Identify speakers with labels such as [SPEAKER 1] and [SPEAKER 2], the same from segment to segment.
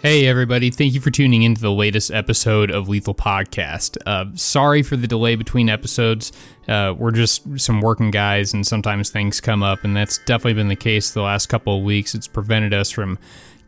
[SPEAKER 1] Hey, everybody. Thank you for tuning into the latest episode of Lethal Podcast. Uh, sorry for the delay between episodes. Uh, we're just some working guys, and sometimes things come up, and that's definitely been the case the last couple of weeks. It's prevented us from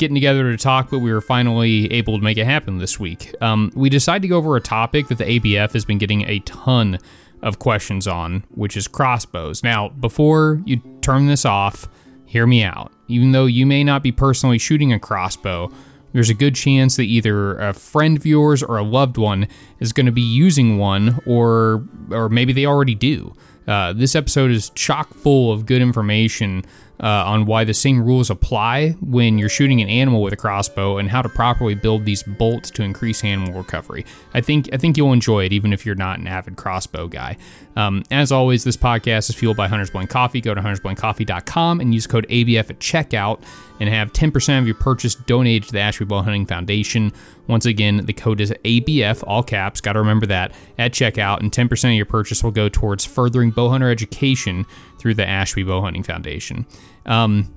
[SPEAKER 1] getting together to talk, but we were finally able to make it happen this week. Um, we decided to go over a topic that the ABF has been getting a ton of questions on, which is crossbows. Now, before you turn this off, hear me out. Even though you may not be personally shooting a crossbow, there's a good chance that either a friend of yours or a loved one is going to be using one, or or maybe they already do. Uh, this episode is chock full of good information uh, on why the same rules apply when you're shooting an animal with a crossbow and how to properly build these bolts to increase animal recovery. I think I think you'll enjoy it, even if you're not an avid crossbow guy. Um, as always, this podcast is fueled by Hunters Blend Coffee. Go to huntersblendcoffee.com and use code ABF at checkout and have 10% of your purchase donated to the Ashby Bow Hunting Foundation. Once again, the code is ABF, all caps. Got to remember that at checkout, and 10% of your purchase will go towards furthering bowhunter education through the Ashby Bow Hunting Foundation. Um,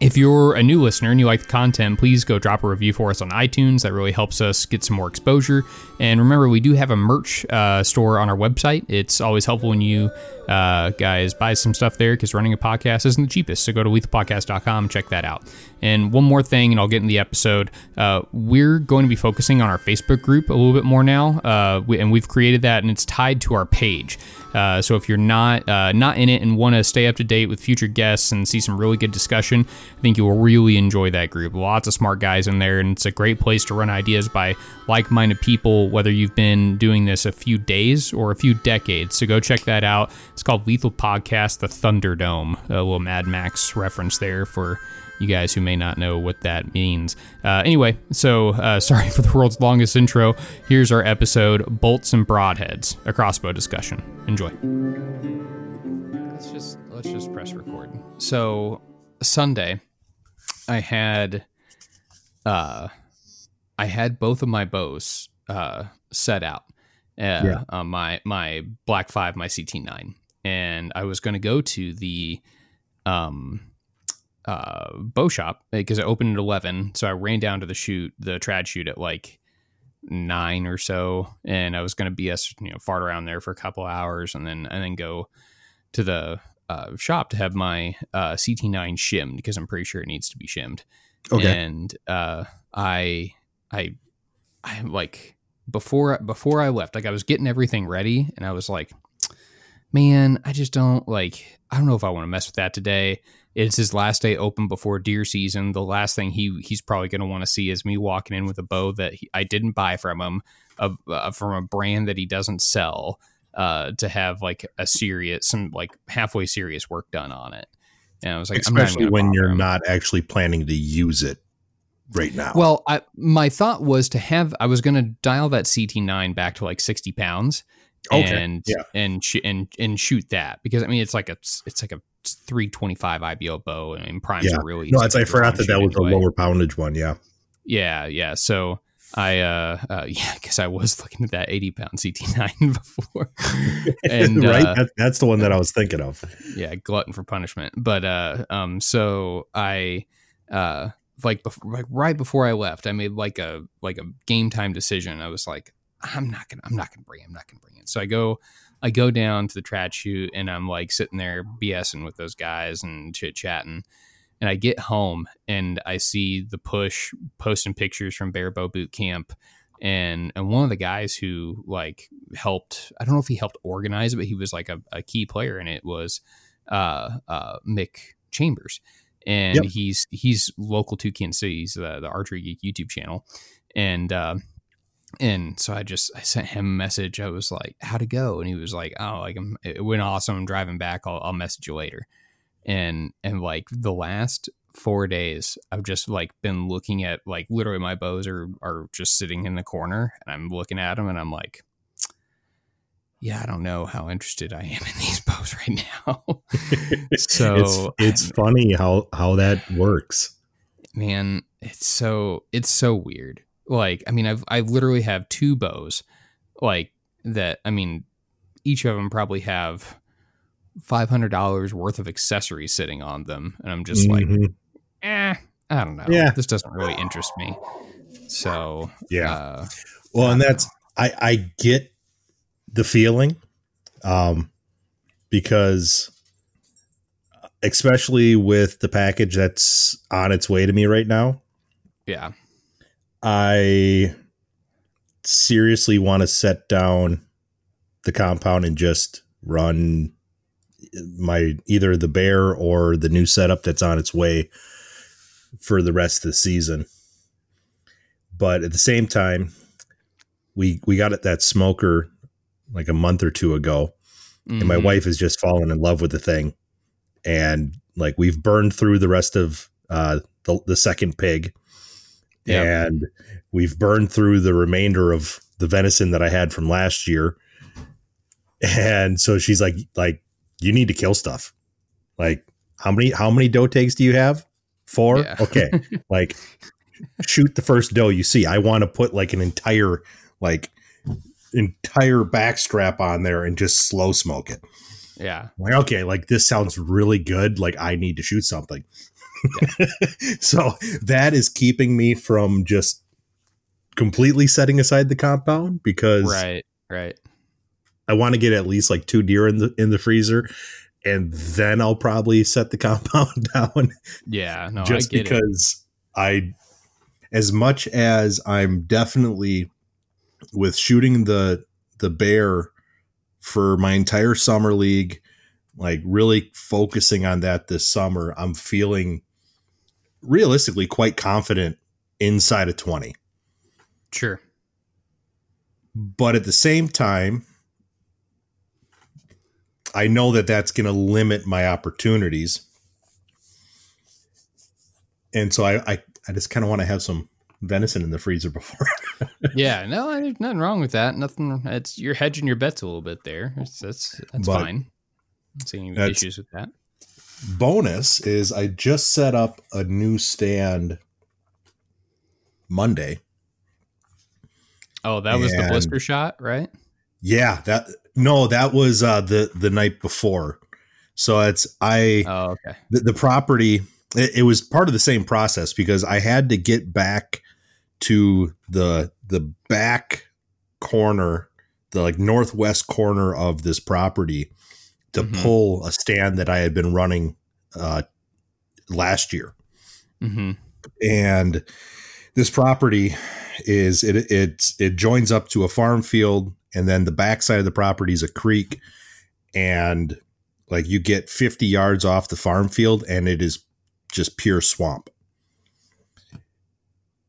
[SPEAKER 1] if you're a new listener and you like the content, please go drop a review for us on iTunes. That really helps us get some more exposure. And remember, we do have a merch uh, store on our website. It's always helpful when you uh, guys buy some stuff there because running a podcast isn't the cheapest. So go to lethalpodcast.com and check that out. And one more thing, and I'll get in the episode. Uh, we're going to be focusing on our Facebook group a little bit more now, uh, we, and we've created that, and it's tied to our page. Uh, so if you're not uh, not in it and want to stay up to date with future guests and see some really good discussion, I think you will really enjoy that group. Lots of smart guys in there, and it's a great place to run ideas by like-minded people, whether you've been doing this a few days or a few decades. So go check that out. It's called Lethal Podcast, the Thunderdome. A little Mad Max reference there for you guys who may not know what that means. Uh, anyway, so uh, sorry for the world's longest intro. Here's our episode Bolts and Broadheads, a crossbow discussion. Enjoy. Let's just let's just press record. So Sunday, I had uh I had both of my bows uh set out. Uh, yeah. Uh, my my Black Five, my CT nine, and I was going to go to the um uh, bow shop because it opened at 11 so i ran down to the shoot the trad shoot at like nine or so and i was going to BS you know fart around there for a couple hours and then and then go to the uh, shop to have my uh, ct9 shimmed because i'm pretty sure it needs to be shimmed okay and uh, i i i like before before i left like i was getting everything ready and i was like man i just don't like i don't know if i want to mess with that today it's his last day open before deer season. The last thing he he's probably going to want to see is me walking in with a bow that he, I didn't buy from him, of, uh, from a brand that he doesn't sell, uh, to have like a serious, some like halfway serious work done on it. And I was like,
[SPEAKER 2] especially when you're him. not actually planning to use it right now.
[SPEAKER 1] Well, I, my thought was to have. I was going to dial that CT9 back to like 60 pounds. Okay. And yeah. and sh- and and shoot that because I mean it's like a it's like a 325 IBO bow and primes
[SPEAKER 2] yeah.
[SPEAKER 1] are really
[SPEAKER 2] no. It's I forgot that that was anyway. a lower poundage one. Yeah.
[SPEAKER 1] Yeah, yeah. So I uh, uh yeah, because I was looking at that 80 pound CT9 before.
[SPEAKER 2] and right, uh, that, that's the one that I was thinking of.
[SPEAKER 1] Yeah, glutton for punishment. But uh um so I uh like before, like right before I left, I made like a like a game time decision. I was like, I'm not gonna I'm not gonna bring it. I'm not gonna bring it. So I go I go down to the trad shoot and I'm like sitting there BSing with those guys and chit chatting. And I get home and I see the push posting pictures from Bear Bow Boot Camp. And, and one of the guys who like helped, I don't know if he helped organize but he was like a, a key player in it was uh, uh, Mick Chambers. And yep. he's he's local to Kansas City. He's the, the Archery Geek YouTube channel. And uh, and so I just I sent him a message. I was like, "How'd it go?" And he was like, "Oh, like I'm, it went awesome. I'm driving back. I'll, I'll message you later." And and like the last four days, I've just like been looking at like literally my bows are are just sitting in the corner, and I'm looking at them, and I'm like, "Yeah, I don't know how interested I am in these bows right now."
[SPEAKER 2] so it's, it's funny how how that works.
[SPEAKER 1] Man, it's so it's so weird like I mean I've I literally have two bows like that I mean each of them probably have five hundred dollars worth of accessories sitting on them, and I'm just like,
[SPEAKER 2] Mhm.
[SPEAKER 1] eh, I don't know.
[SPEAKER 2] Yeah.
[SPEAKER 1] this doesn't really interest me. So
[SPEAKER 2] Yeah.
[SPEAKER 1] uh,
[SPEAKER 2] Well, and that's I I get the feeling, um, because especially with the package that's on its way to me right now,
[SPEAKER 1] yeah,
[SPEAKER 2] I seriously want to set down the compound and just run my either the bear or the new setup that's on its way for the rest of the season. But at the same time, we we got it that smoker like a month or two ago, and my
[SPEAKER 1] Mhm.
[SPEAKER 2] wife has just fallen in love with the thing, and like we've burned through the rest of uh, the the second pig,
[SPEAKER 1] Yep.
[SPEAKER 2] and we've burned through the remainder of the venison that I had from last year, and so she's like like you need to kill stuff, like how many how many doe tags do you have? Four.
[SPEAKER 1] Yeah.
[SPEAKER 2] Okay, like shoot the first doe you see. I want to put like an entire like entire backstrap on there and just slow smoke it.
[SPEAKER 1] yeah,
[SPEAKER 2] like, okay, like this sounds really good. Like I need to shoot something. so that is keeping me from just completely setting aside the compound because
[SPEAKER 1] right, right,
[SPEAKER 2] I want to get at least like two deer in the in the freezer and then I'll probably set the compound down
[SPEAKER 1] yeah. No,
[SPEAKER 2] just
[SPEAKER 1] I get it.
[SPEAKER 2] because I, as much as I'm definitely with shooting the the bear for my entire summer league, like really focusing on that this summer, I'm feeling realistically quite confident inside of 20.
[SPEAKER 1] Sure.
[SPEAKER 2] But at the same time, I know that that's going to limit my opportunities. And so I, I, I just kind of want to have some venison in the freezer before.
[SPEAKER 1] Yeah, no, there's nothing wrong with that. Nothing. It's you're hedging your bets a little bit there. It's, that's that's
[SPEAKER 2] But
[SPEAKER 1] fine. I don't see any
[SPEAKER 2] that's-
[SPEAKER 1] issues with that.
[SPEAKER 2] Bonus is I just set up a new stand Monday.
[SPEAKER 1] Oh, that was the blister shot, right?
[SPEAKER 2] Yeah, that no, that was uh the the night before. So it's I
[SPEAKER 1] Oh, okay.
[SPEAKER 2] the, the property it, it was part of the same process because i had to get back to the the back corner the like northwest corner of this property to
[SPEAKER 1] Mhm.
[SPEAKER 2] pull a stand that i had been running uh last year
[SPEAKER 1] Mm-hmm.
[SPEAKER 2] and this property is it it it joins up to a farm field and then the backside of the property is a creek and like you get 50 yards off the farm field and it is just pure swamp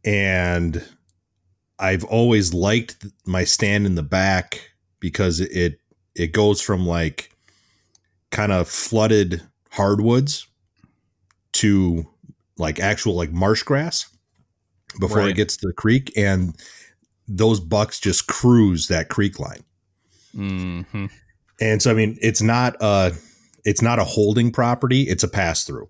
[SPEAKER 2] and i've always liked my stand in the back because it it goes from like kind of flooded hardwoods to like actual like marsh grass before
[SPEAKER 1] Right.
[SPEAKER 2] it gets to the creek and those bucks just cruise that creek line.
[SPEAKER 1] Hmm
[SPEAKER 2] and so i mean it's not a it's not a holding property it's a pass through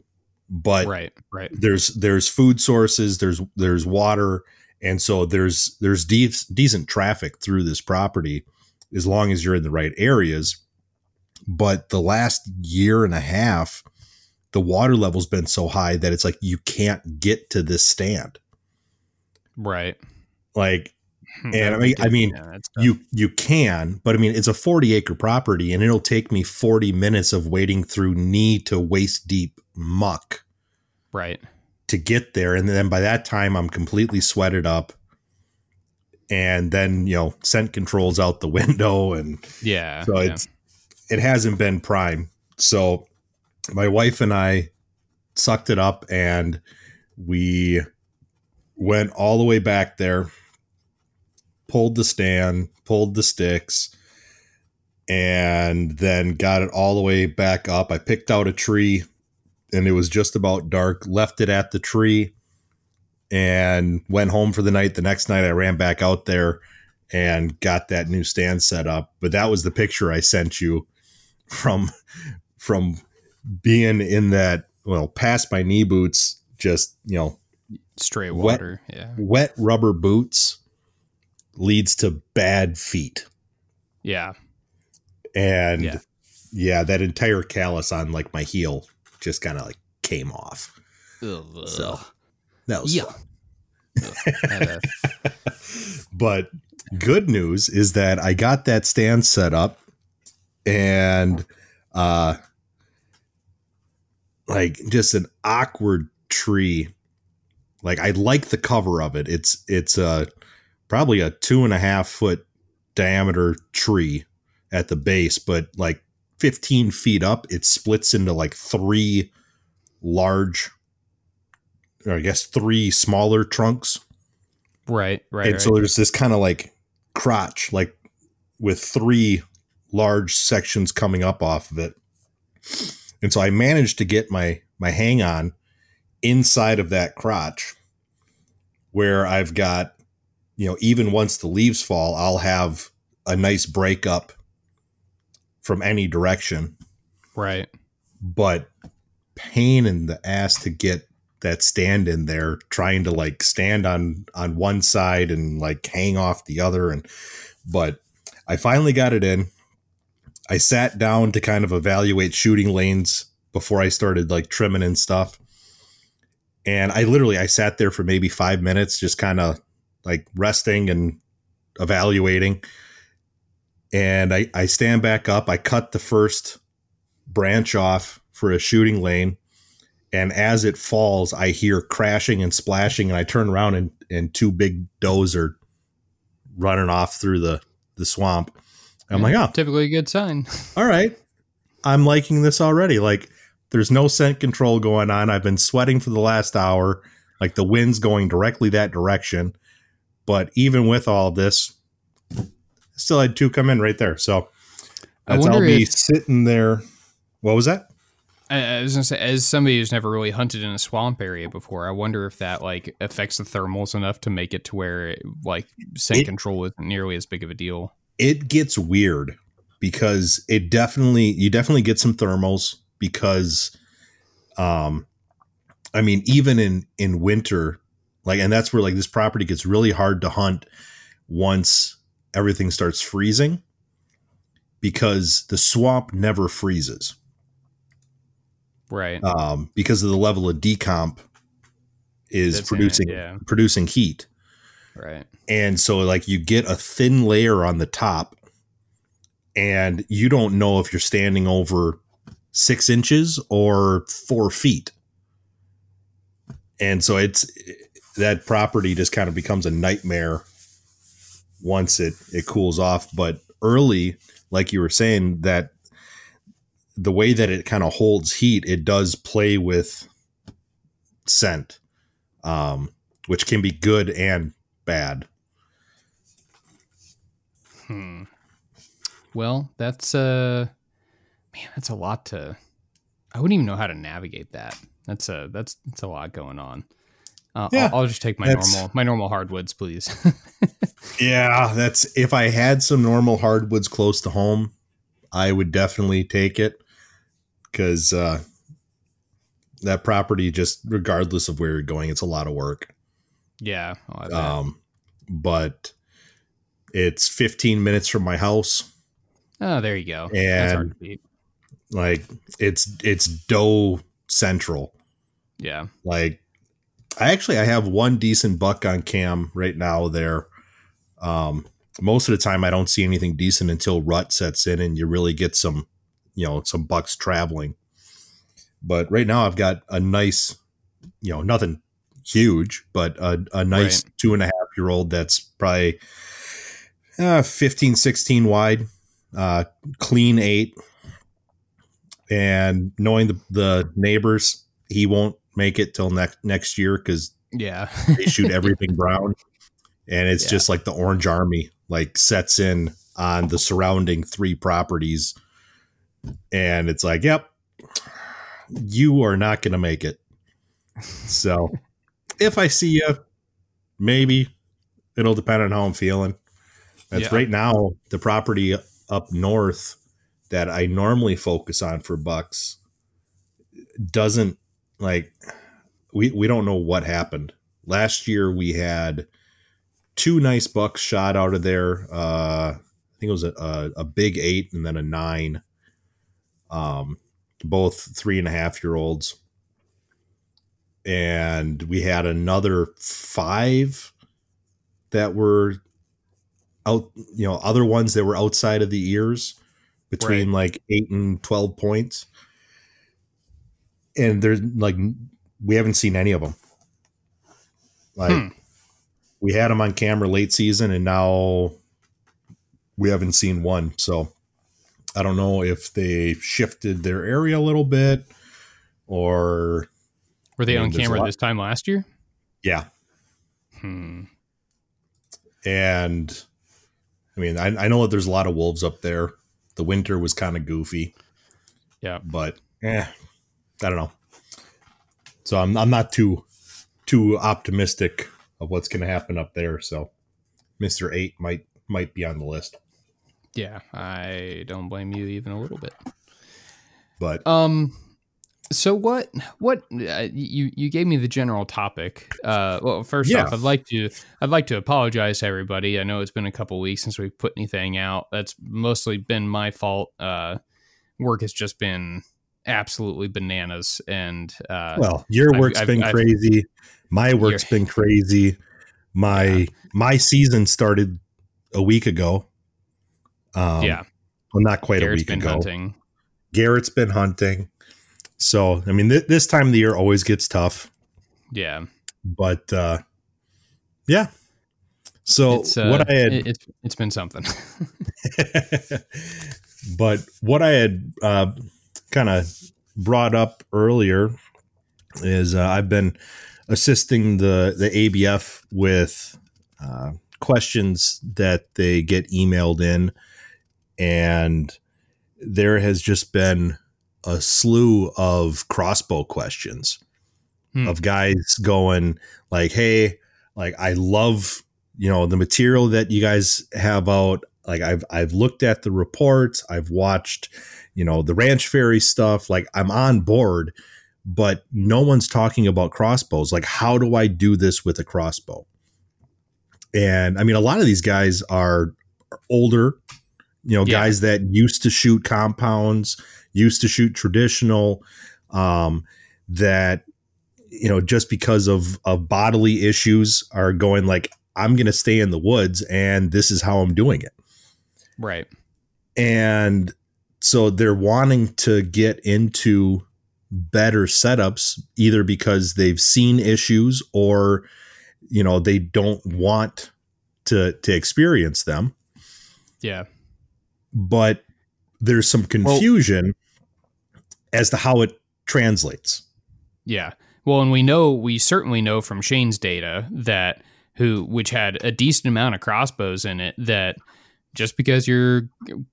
[SPEAKER 2] but
[SPEAKER 1] right, right.
[SPEAKER 2] there's there's food sources there's there's water and so there's there's de- decent traffic through this property as long as you're in the right areas but the last year and a half the water level's been so high that it's like you can't get to this stand
[SPEAKER 1] Right.
[SPEAKER 2] like And I mean- I mean,
[SPEAKER 1] yeah,
[SPEAKER 2] you you can but i mean it's a 40 acre property and it'll take me 40 minutes of wading through knee to waist deep muck
[SPEAKER 1] right.
[SPEAKER 2] to get there and then by that time i'm completely sweated up and then you know scent controls out the window and
[SPEAKER 1] Yeah.
[SPEAKER 2] so
[SPEAKER 1] yeah.
[SPEAKER 2] it's it hasn't been prime so my wife and i sucked it up and we went all the way back there pulled the stand pulled the sticks and then got it all the way back up i picked out a tree and it was just about dark left it at the tree and went home for the night the next night i ran back out there and got that new stand set up but that was the picture i sent you from from being in that well past my knee boots just you know
[SPEAKER 1] straight
[SPEAKER 2] Wet-
[SPEAKER 1] water. yeah.
[SPEAKER 2] wet rubber boots leads to bad feet.
[SPEAKER 1] Yeah.
[SPEAKER 2] And
[SPEAKER 1] Yeah.
[SPEAKER 2] yeah, that entire callus on like my heel just kind of like came off.
[SPEAKER 1] Ugh.
[SPEAKER 2] So that was
[SPEAKER 1] Yeah. Ugh.
[SPEAKER 2] But good news is that I got that stand set up and uh like just an awkward tree. Like I like the cover of it. It's it's uh probably a two and a half foot diameter tree at the base, but like 15 feet up, it splits into like three large or I guess three smaller trunks
[SPEAKER 1] right. Right.
[SPEAKER 2] and
[SPEAKER 1] right.
[SPEAKER 2] so there's this kind of like crotch, like with three large sections coming up off of it. And so I managed to get my my hang on inside of that crotch where I've got, you know, even once the leaves fall, I'll have a nice breakup from any direction.
[SPEAKER 1] right.
[SPEAKER 2] But pain in the ass to get that stand in there trying to like stand on on one side and like hang off the other and but I finally got it in. I sat down to kind of evaluate shooting lanes before I started like trimming and stuff. And I literally I sat there for maybe 5 minutes just kind of like resting and evaluating. And I I stand back up, I cut the first branch off for a shooting lane. And as it falls i hear crashing and splashing and i turn around and, and two big does are running off through the, the swamp. I'm like oh.
[SPEAKER 1] typically a good sign.
[SPEAKER 2] all right. I'm liking this already. Like there's no scent control going on. I've been sweating for the last hour. Like the wind's going directly that direction but even with all this still had two come in right there. So
[SPEAKER 1] I
[SPEAKER 2] that's i'll
[SPEAKER 1] wonder
[SPEAKER 2] be
[SPEAKER 1] if-
[SPEAKER 2] sitting there. What was that?
[SPEAKER 1] I, I was gonna say, as somebody who's never really hunted in a swamp area before, I wonder if that like affects the thermals enough to make it to where it like scent
[SPEAKER 2] It-
[SPEAKER 1] control isn't nearly as big of a deal.
[SPEAKER 2] it gets weird because it definitely you definitely get some thermals because um i mean even in in winter like and that's where like this property gets really hard to hunt once everything starts freezing because the swamp never freezes
[SPEAKER 1] Right.
[SPEAKER 2] um because of the level of decomp is
[SPEAKER 1] That's it,
[SPEAKER 2] producing
[SPEAKER 1] yeah.
[SPEAKER 2] producing heat
[SPEAKER 1] right.
[SPEAKER 2] and so like you get a thin layer on the top and you don't know if you're standing over six inches or four feet and so it's that property just kind of becomes a nightmare once it it cools off but early like you were saying that the way that it kind of holds heat it does play with scent um which can be good and bad
[SPEAKER 1] Hmm. Well, that's uh, man, that's a lot to. I wouldn't even know how to navigate that. That's a that's that's a lot going on. Uh,
[SPEAKER 2] Yeah,
[SPEAKER 1] I'll, I'll just take my normal my normal hardwoods, please.
[SPEAKER 2] Yeah, that's if I had some normal hardwoods close to home, I would definitely take it because uh, that property, just regardless of where you're going, it's a lot of work.
[SPEAKER 1] yeah. Oh,
[SPEAKER 2] Um, but it's 15 minutes from my house.
[SPEAKER 1] oh, there you go. that's hard
[SPEAKER 2] and-
[SPEAKER 1] to beat.
[SPEAKER 2] Like it's it's doe central.
[SPEAKER 1] Yeah.
[SPEAKER 2] Like I actually I have one decent buck on cam right now there. Um most of the time I don't see anything decent until rut sets in and you really get some, you know, some bucks traveling. But right now I've got a nice, you know, nothing huge, but a, a nice
[SPEAKER 1] Right.
[SPEAKER 2] two and a half year old that's probably uh, 15, 16 wide, uh, clean eight. And knowing the, the neighbors, he won't make it till next next year because
[SPEAKER 1] Yeah.
[SPEAKER 2] they shoot everything brown and it's
[SPEAKER 1] Yeah.
[SPEAKER 2] just like the orange army like sets in on the surrounding three properties and it's like yep you are not going to make it so if i see you maybe it'll depend on how i'm feeling that's
[SPEAKER 1] Yeah.
[SPEAKER 2] right now the property up north that i normally focus on for bucks doesn't like we we don't know what happened last year we had two nice bucks shot out of there. Uh, I think it was a, a, a big eight and then a nine. Um, both three and a half year olds. And we had another five that were out, you know, other ones that were outside of the ears between
[SPEAKER 1] Right.
[SPEAKER 2] like eight and 12 points. And there's like, we haven't seen any of them. Like,
[SPEAKER 1] Hmm.
[SPEAKER 2] we had them on camera late season and now we haven't seen one. So I don't know if they shifted their area a little bit or,
[SPEAKER 1] Were they
[SPEAKER 2] I mean,
[SPEAKER 1] on camera this time last year?
[SPEAKER 2] yeah.
[SPEAKER 1] Hmm.
[SPEAKER 2] And I mean, I, I know that there's a lot of wolves up there. The winter was kind of goofy,
[SPEAKER 1] Yeah.
[SPEAKER 2] but eh, I don't know. So I'm I'm not too too optimistic of what's going to happen up there. So Mister Eight might might be on the list,
[SPEAKER 1] Yeah. I don't blame you even a little bit.
[SPEAKER 2] but
[SPEAKER 1] Um. So what? What uh, you you gave me the general topic. Uh. Well, first
[SPEAKER 2] Yeah.
[SPEAKER 1] off, I'd like to I'd like to apologize to everybody. I know it's been a couple weeks since we put anything out. That's mostly been my fault. Uh, work has just been absolutely bananas, and uh,
[SPEAKER 2] well, your work's
[SPEAKER 1] I've-
[SPEAKER 2] been
[SPEAKER 1] I've-
[SPEAKER 2] crazy. My work's been crazy. My
[SPEAKER 1] Yeah.
[SPEAKER 2] my season started a week ago. Um,
[SPEAKER 1] yeah,
[SPEAKER 2] well, not quite
[SPEAKER 1] Garrett's
[SPEAKER 2] a week
[SPEAKER 1] been
[SPEAKER 2] ago.
[SPEAKER 1] hunting.
[SPEAKER 2] Garrett's been hunting. So, I mean, th- this time of the year always gets tough,
[SPEAKER 1] Yeah,
[SPEAKER 2] but uh, yeah. So,
[SPEAKER 1] uh,
[SPEAKER 2] what I had,
[SPEAKER 1] it, it's it's been something.
[SPEAKER 2] but what I had uh, kind of brought up earlier is uh, I've been assisting the the ABF with uh, questions that they get emailed in, and there has just been a slew of crossbow questions
[SPEAKER 1] Hmm.
[SPEAKER 2] of guys going like, "Hey, like I love you know the material that you guys have out. Like I've I've looked at the reports, I've watched you know the ranch fairy stuff. Like I'm on board." But no one's talking about crossbows. Like, how do I do this with a crossbow? And I mean, a lot of these guys are older, you know,
[SPEAKER 1] Yeah.
[SPEAKER 2] guys that used to shoot compounds, used to shoot traditional, um, that you know, just because of of bodily issues are going like, I'm going to stay in the woods, and this is how I'm doing it.
[SPEAKER 1] right.
[SPEAKER 2] And so they're wanting to get into better setups, either because they've seen issues or you know they don't want to to experience them
[SPEAKER 1] Yeah.
[SPEAKER 2] but there's some confusion as to how it translates.
[SPEAKER 1] Yeah. Well, and we know we certainly know from Shane's data that who which had a decent amount of crossbows in it that just because you're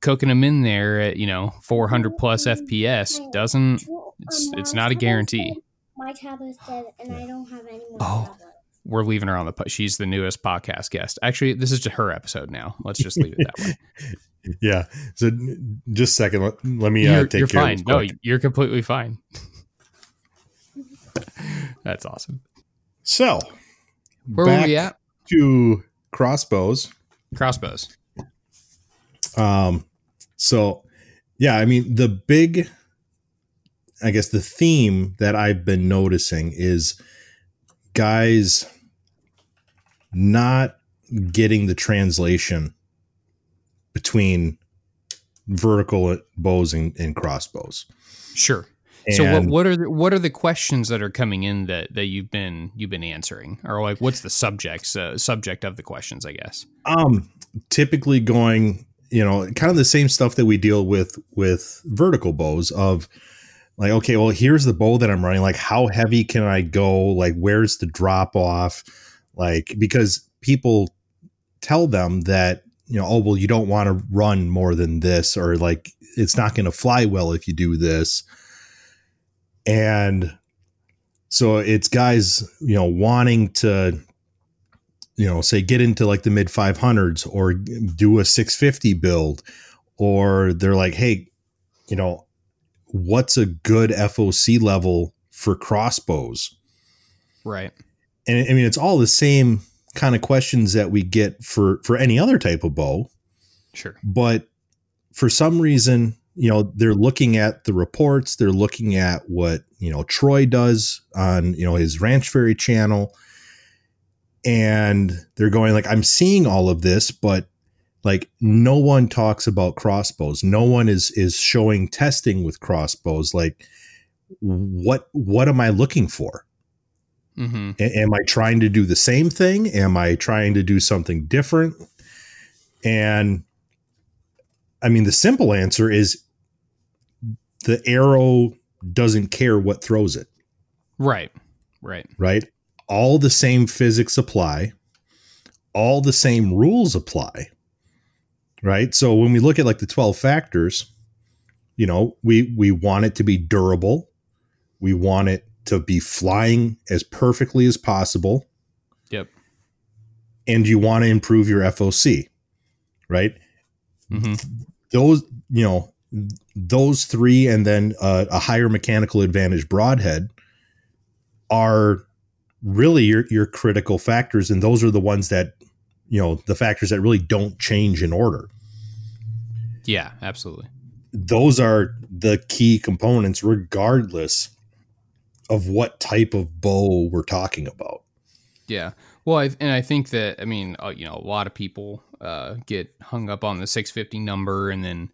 [SPEAKER 1] cooking them in there at, you know, 400 plus FPS doesn't it's it's not a guarantee.
[SPEAKER 3] My tablet's dead, and I don't have any more
[SPEAKER 1] Oh. We're leaving her on the po- she's the newest podcast guest. Actually, this is just her episode now. Let's just leave it that way.
[SPEAKER 2] Yeah. So just a second. Let, let me uh,
[SPEAKER 1] you're
[SPEAKER 2] take
[SPEAKER 1] you're
[SPEAKER 2] care
[SPEAKER 1] fine.
[SPEAKER 2] of this
[SPEAKER 1] No, you're completely fine. That's awesome.
[SPEAKER 2] So
[SPEAKER 1] Where
[SPEAKER 2] back
[SPEAKER 1] were we at?
[SPEAKER 2] to crossbows.
[SPEAKER 1] Crossbows.
[SPEAKER 2] Um, so yeah, I mean the big, I guess the theme that I've been noticing is guys not getting the translation between vertical bows and, and crossbows.
[SPEAKER 1] Sure. so what what are the, what are the questions that are coming in that, that you've been you've been answering or like what's the subjects uh, subject of the questions I guess
[SPEAKER 2] Um, typically going, you know, kind of the same stuff that we deal with with vertical bows of like, okay, well, here's the bow that I'm running. Like, how heavy can I go? Like, where's the drop off? Like, because people tell them that, you know, oh, well, you don't want to run more than this, or like, it's not going to fly well if you do this. And so it's guys, you know, wanting to you know, say get into like the mid 500s or do a 650 build, or they're like, hey, you know, what's a good FOC level for crossbows?
[SPEAKER 1] right
[SPEAKER 2] and I mean it's all the same kind of questions that we get for for any other type of bow,
[SPEAKER 1] Sure.
[SPEAKER 2] but for some reason, you know, they're looking at the reports, they're looking at what, you know, Troy does on, you know, his Ranch Fairy channel and they're going like I'm seeing all of this, but like no one talks about crossbows. No one is is showing testing with crossbows like what what am I looking for?
[SPEAKER 1] Mm-hmm.
[SPEAKER 2] A- am I trying to do the same thing? Am I trying to do something different? And I mean, the simple answer is the arrow doesn't care what throws it,
[SPEAKER 1] Right. Right.
[SPEAKER 2] right? All the same physics apply, all the same rules apply, right? So when we look at like the 12 factors, you know, we we want it to be durable. We want it to be flying as perfectly as possible.
[SPEAKER 1] Yep.
[SPEAKER 2] and you want to improve your FOC, right?
[SPEAKER 1] Mm-hmm.
[SPEAKER 2] Those, you know, those three, and then uh, a higher mechanical advantage broadhead are really your your critical factors, and those are the ones that you know the factors that really don't change in order.
[SPEAKER 1] Yeah. Absolutely.
[SPEAKER 2] Those are the key components, regardless of what type of bow we're talking about.
[SPEAKER 1] Yeah. Well, I, and I think that I mean, uh, you know, a lot of people uh, get hung up on the 650 number, and then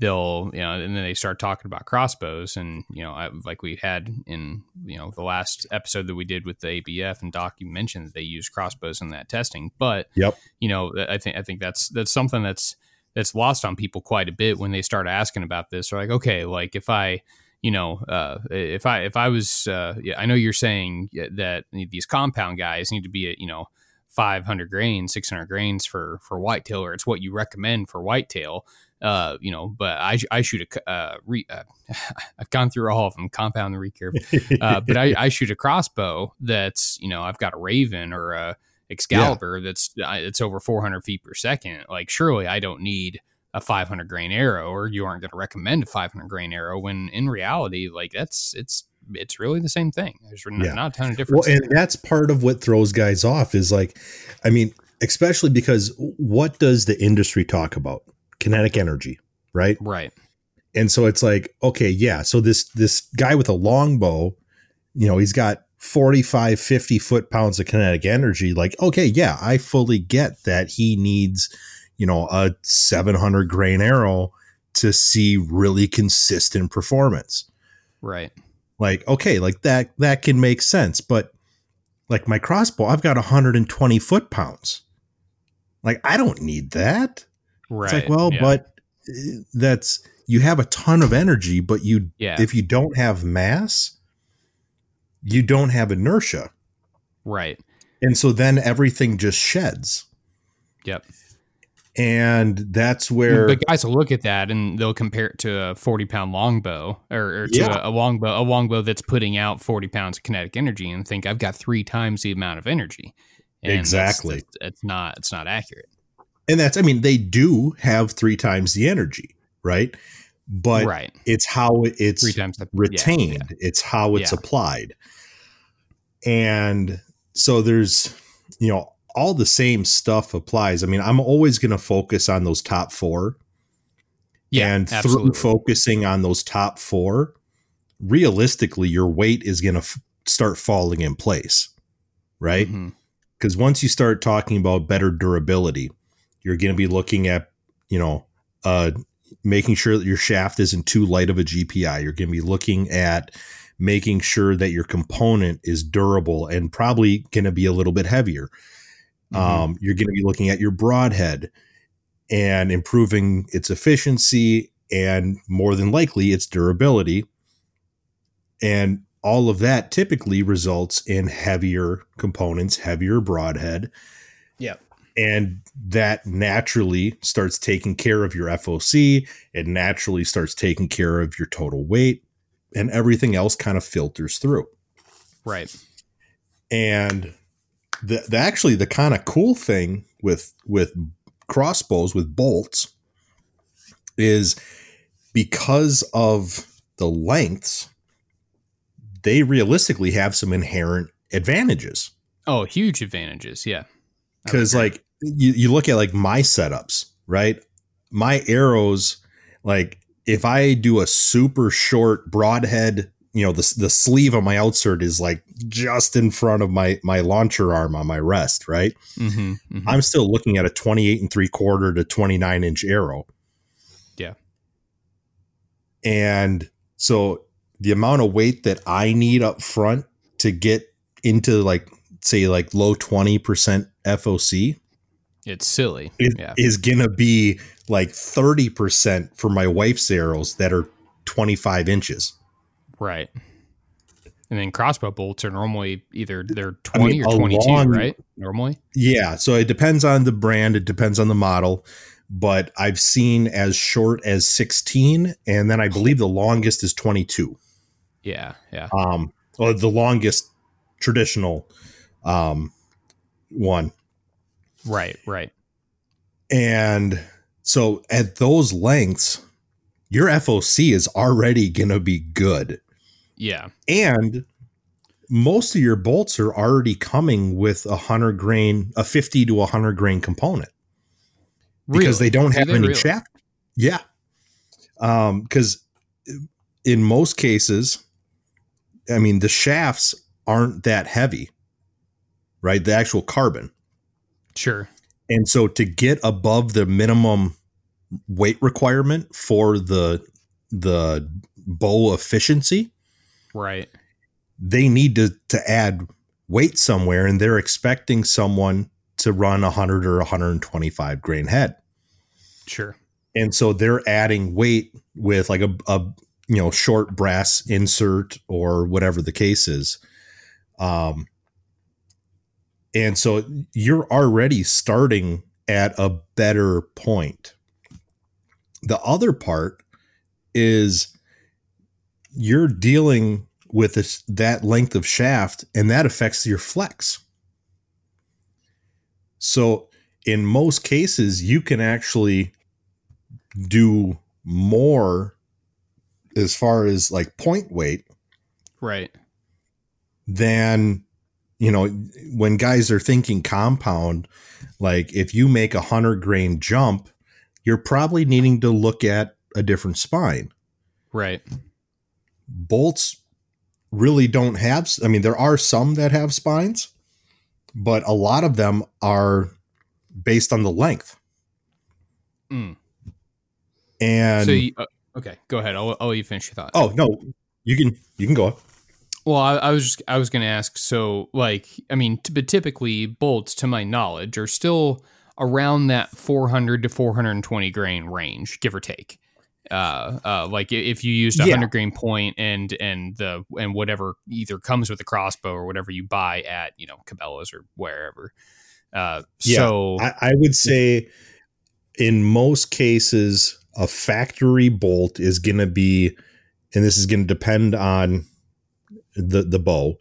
[SPEAKER 1] they'll, you know, and then they start talking about crossbows, and you know, I, like we had in you know the last episode that we did with the ABF, and Doc, you mentioned that they use crossbows in that testing, but
[SPEAKER 2] Yep.
[SPEAKER 1] you know, I think I think that's that's something that's that's lost on people quite a bit when they start asking about this. They're like, okay, like if I you know, uh, if I if I was, uh, yeah, I know you're saying that these compound guys need to be you know 500 grains, 600 grains for for whitetail, or it's what you recommend for whitetail. Uh, you know, but I I shoot a uh, re, uh, I've gone through all of them, compound and recurve, uh, but I, I shoot a crossbow that's you know I've got a Ravin or a Excalibur that's uh, it's over 400 feet per second. Like surely I don't need a 500 grain arrow or you aren't going to recommend a 500 grain arrow when in reality like that's it's it's really the same thing there's not,
[SPEAKER 2] Yeah.
[SPEAKER 1] not a ton of difference
[SPEAKER 2] Well, and that's part of what throws guys off is like, I mean, especially because what does the industry talk about? Kinetic energy, right?
[SPEAKER 1] right
[SPEAKER 2] And so it's like, okay, yeah. So this this guy with a longbow, you know, he's got 45, 50 foot pounds of kinetic energy. Like, okay, yeah, I fully get that he needs, you know, a 700 grain arrow to see really consistent performance
[SPEAKER 1] right
[SPEAKER 2] like okay like that that can make sense but like my crossbow i've got 120 foot pounds. Like i don't need that.
[SPEAKER 1] Right
[SPEAKER 2] it's like well
[SPEAKER 1] yeah.
[SPEAKER 2] but uh, that's you have a ton of energy but you
[SPEAKER 1] yeah.
[SPEAKER 2] if you don't have mass you don't have inertia.
[SPEAKER 1] Right.
[SPEAKER 2] And so then everything just sheds.
[SPEAKER 1] Yep
[SPEAKER 2] and that's where
[SPEAKER 1] but guys will look at that and they'll compare it to a 40 pound longbow or, or to
[SPEAKER 2] Yeah.
[SPEAKER 1] a, a longbow a longbow that's putting out 40 pounds of kinetic energy and think i've got three times the amount of energy And
[SPEAKER 2] Exactly.
[SPEAKER 1] it's not it's not accurate
[SPEAKER 2] and that's i mean they do have three times the energy right but
[SPEAKER 1] right
[SPEAKER 2] it's how it's
[SPEAKER 1] three times the yeah,
[SPEAKER 2] retained. It's how it's
[SPEAKER 1] Yeah.
[SPEAKER 2] applied. And so there's, you know, all the same stuff applies. I mean, I'm always going to focus on those top four.
[SPEAKER 1] yeah
[SPEAKER 2] and
[SPEAKER 1] absolutely.
[SPEAKER 2] through focusing on those top four, realistically, your weight is going to f- start falling in place, right? Because once you start talking about better durability, you're going to be looking at, you know, uh, making sure that your shaft isn't too light of a GPI. You're going to be looking at making sure that your component is durable and probably going to be a little bit heavier.
[SPEAKER 1] Mhm.
[SPEAKER 2] Um, you're going to be looking at your broadhead and improving its efficiency and more than likely its durability. And all of that typically results in heavier components, heavier broadhead.
[SPEAKER 1] Yep.
[SPEAKER 2] And that naturally starts taking care of your FOC. It naturally starts taking care of your total weight, and everything else kind of filters through.
[SPEAKER 1] right
[SPEAKER 2] And the, the actually the kind of cool thing with with crossbows with bolts is because of the lengths, they realistically have some inherent advantages.
[SPEAKER 1] Oh, huge advantages. Yeah.
[SPEAKER 2] because like you, you look at like my setups right my arrows like if i do a super short broadhead you know the, the sleeve of my outsert is like just in front of my my launcher arm on my rest right
[SPEAKER 1] hmm
[SPEAKER 2] i'm still looking at a 28 and three quarter to 29 inch arrow
[SPEAKER 1] Yeah.
[SPEAKER 2] and so the amount of weight that i need up front to get into like say like low 20% foc
[SPEAKER 1] It's silly. yeah.
[SPEAKER 2] is gonna be like 30% for my wife's arrows that are 25 inches
[SPEAKER 1] Right. And then crossbow bolts are normally either they're
[SPEAKER 2] I mean,
[SPEAKER 1] 20 or
[SPEAKER 2] a
[SPEAKER 1] 22,
[SPEAKER 2] long-
[SPEAKER 1] right? Normally.
[SPEAKER 2] yeah so it depends on the brand it depends on the model but i've seen as short as 16 and then i believe the longest is 22
[SPEAKER 1] Yeah. Yeah.
[SPEAKER 2] um or the longest traditional um one
[SPEAKER 1] Right. Right.
[SPEAKER 2] and so at those lengths your foc is already gonna be good
[SPEAKER 1] Yeah.
[SPEAKER 2] and most of your bolts are already coming with a hundred grain, a fifty to a hundred grain component because
[SPEAKER 1] Really?
[SPEAKER 2] they don't
[SPEAKER 1] Do
[SPEAKER 2] have
[SPEAKER 1] they
[SPEAKER 2] any
[SPEAKER 1] really?
[SPEAKER 2] shaft. Yeah, um, because in most cases, I mean the shafts aren't that heavy, right? The actual carbon,
[SPEAKER 1] Sure.
[SPEAKER 2] and so to get above the minimum weight requirement for the the bow efficiency,
[SPEAKER 1] Right.
[SPEAKER 2] they need to to add weight somewhere and they're expecting someone to run 100 or 125 grain head
[SPEAKER 1] Sure.
[SPEAKER 2] and so they're adding weight with like a, a you know short brass insert or whatever the case is um and so you're already starting at a better point the other part is you're dealing with this, that length of shaft and that affects your flex so in most cases you can actually do more as far as like point weight
[SPEAKER 1] Right.
[SPEAKER 2] than you know when guys are thinking compound like if you make a 100 grain jump you're probably needing to look at a different spine
[SPEAKER 1] Right.
[SPEAKER 2] Bolts really don't have i mean there are some that have spines but a lot of them are based on the length
[SPEAKER 1] Mm.
[SPEAKER 2] and
[SPEAKER 1] so, you, uh, okay, go ahead. I'll, I'll let you finish your thought.
[SPEAKER 2] oh no you can you can go
[SPEAKER 1] Well, I, I was just I was going to ask. So, like, I mean, t- but typically bolts, to my knowledge, are still around that 400 to 420 grain range, give or take. Uh, uh, like if you used a
[SPEAKER 2] Yeah.
[SPEAKER 1] hundred grain point and and the and whatever either comes with the crossbow or whatever you buy at you know Cabela's or wherever. Uh,
[SPEAKER 2] Yeah,
[SPEAKER 1] so
[SPEAKER 2] I, I would say in most cases, a factory bolt is going to be, and this is going to depend on the the bow,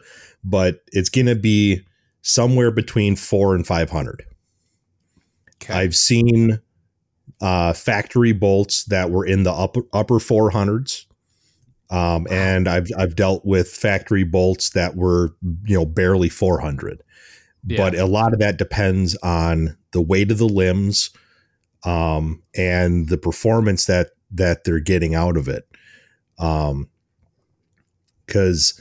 [SPEAKER 2] but it's going to be somewhere between four and five hundred.
[SPEAKER 1] okay.
[SPEAKER 2] I've seen uh, factory bolts that were in the upper upper four hundreds. Um, and I've I've dealt with factory bolts that were you know barely 400 but a lot of that depends on the weight of the limbs um, and the performance that that they're getting out of it. Um because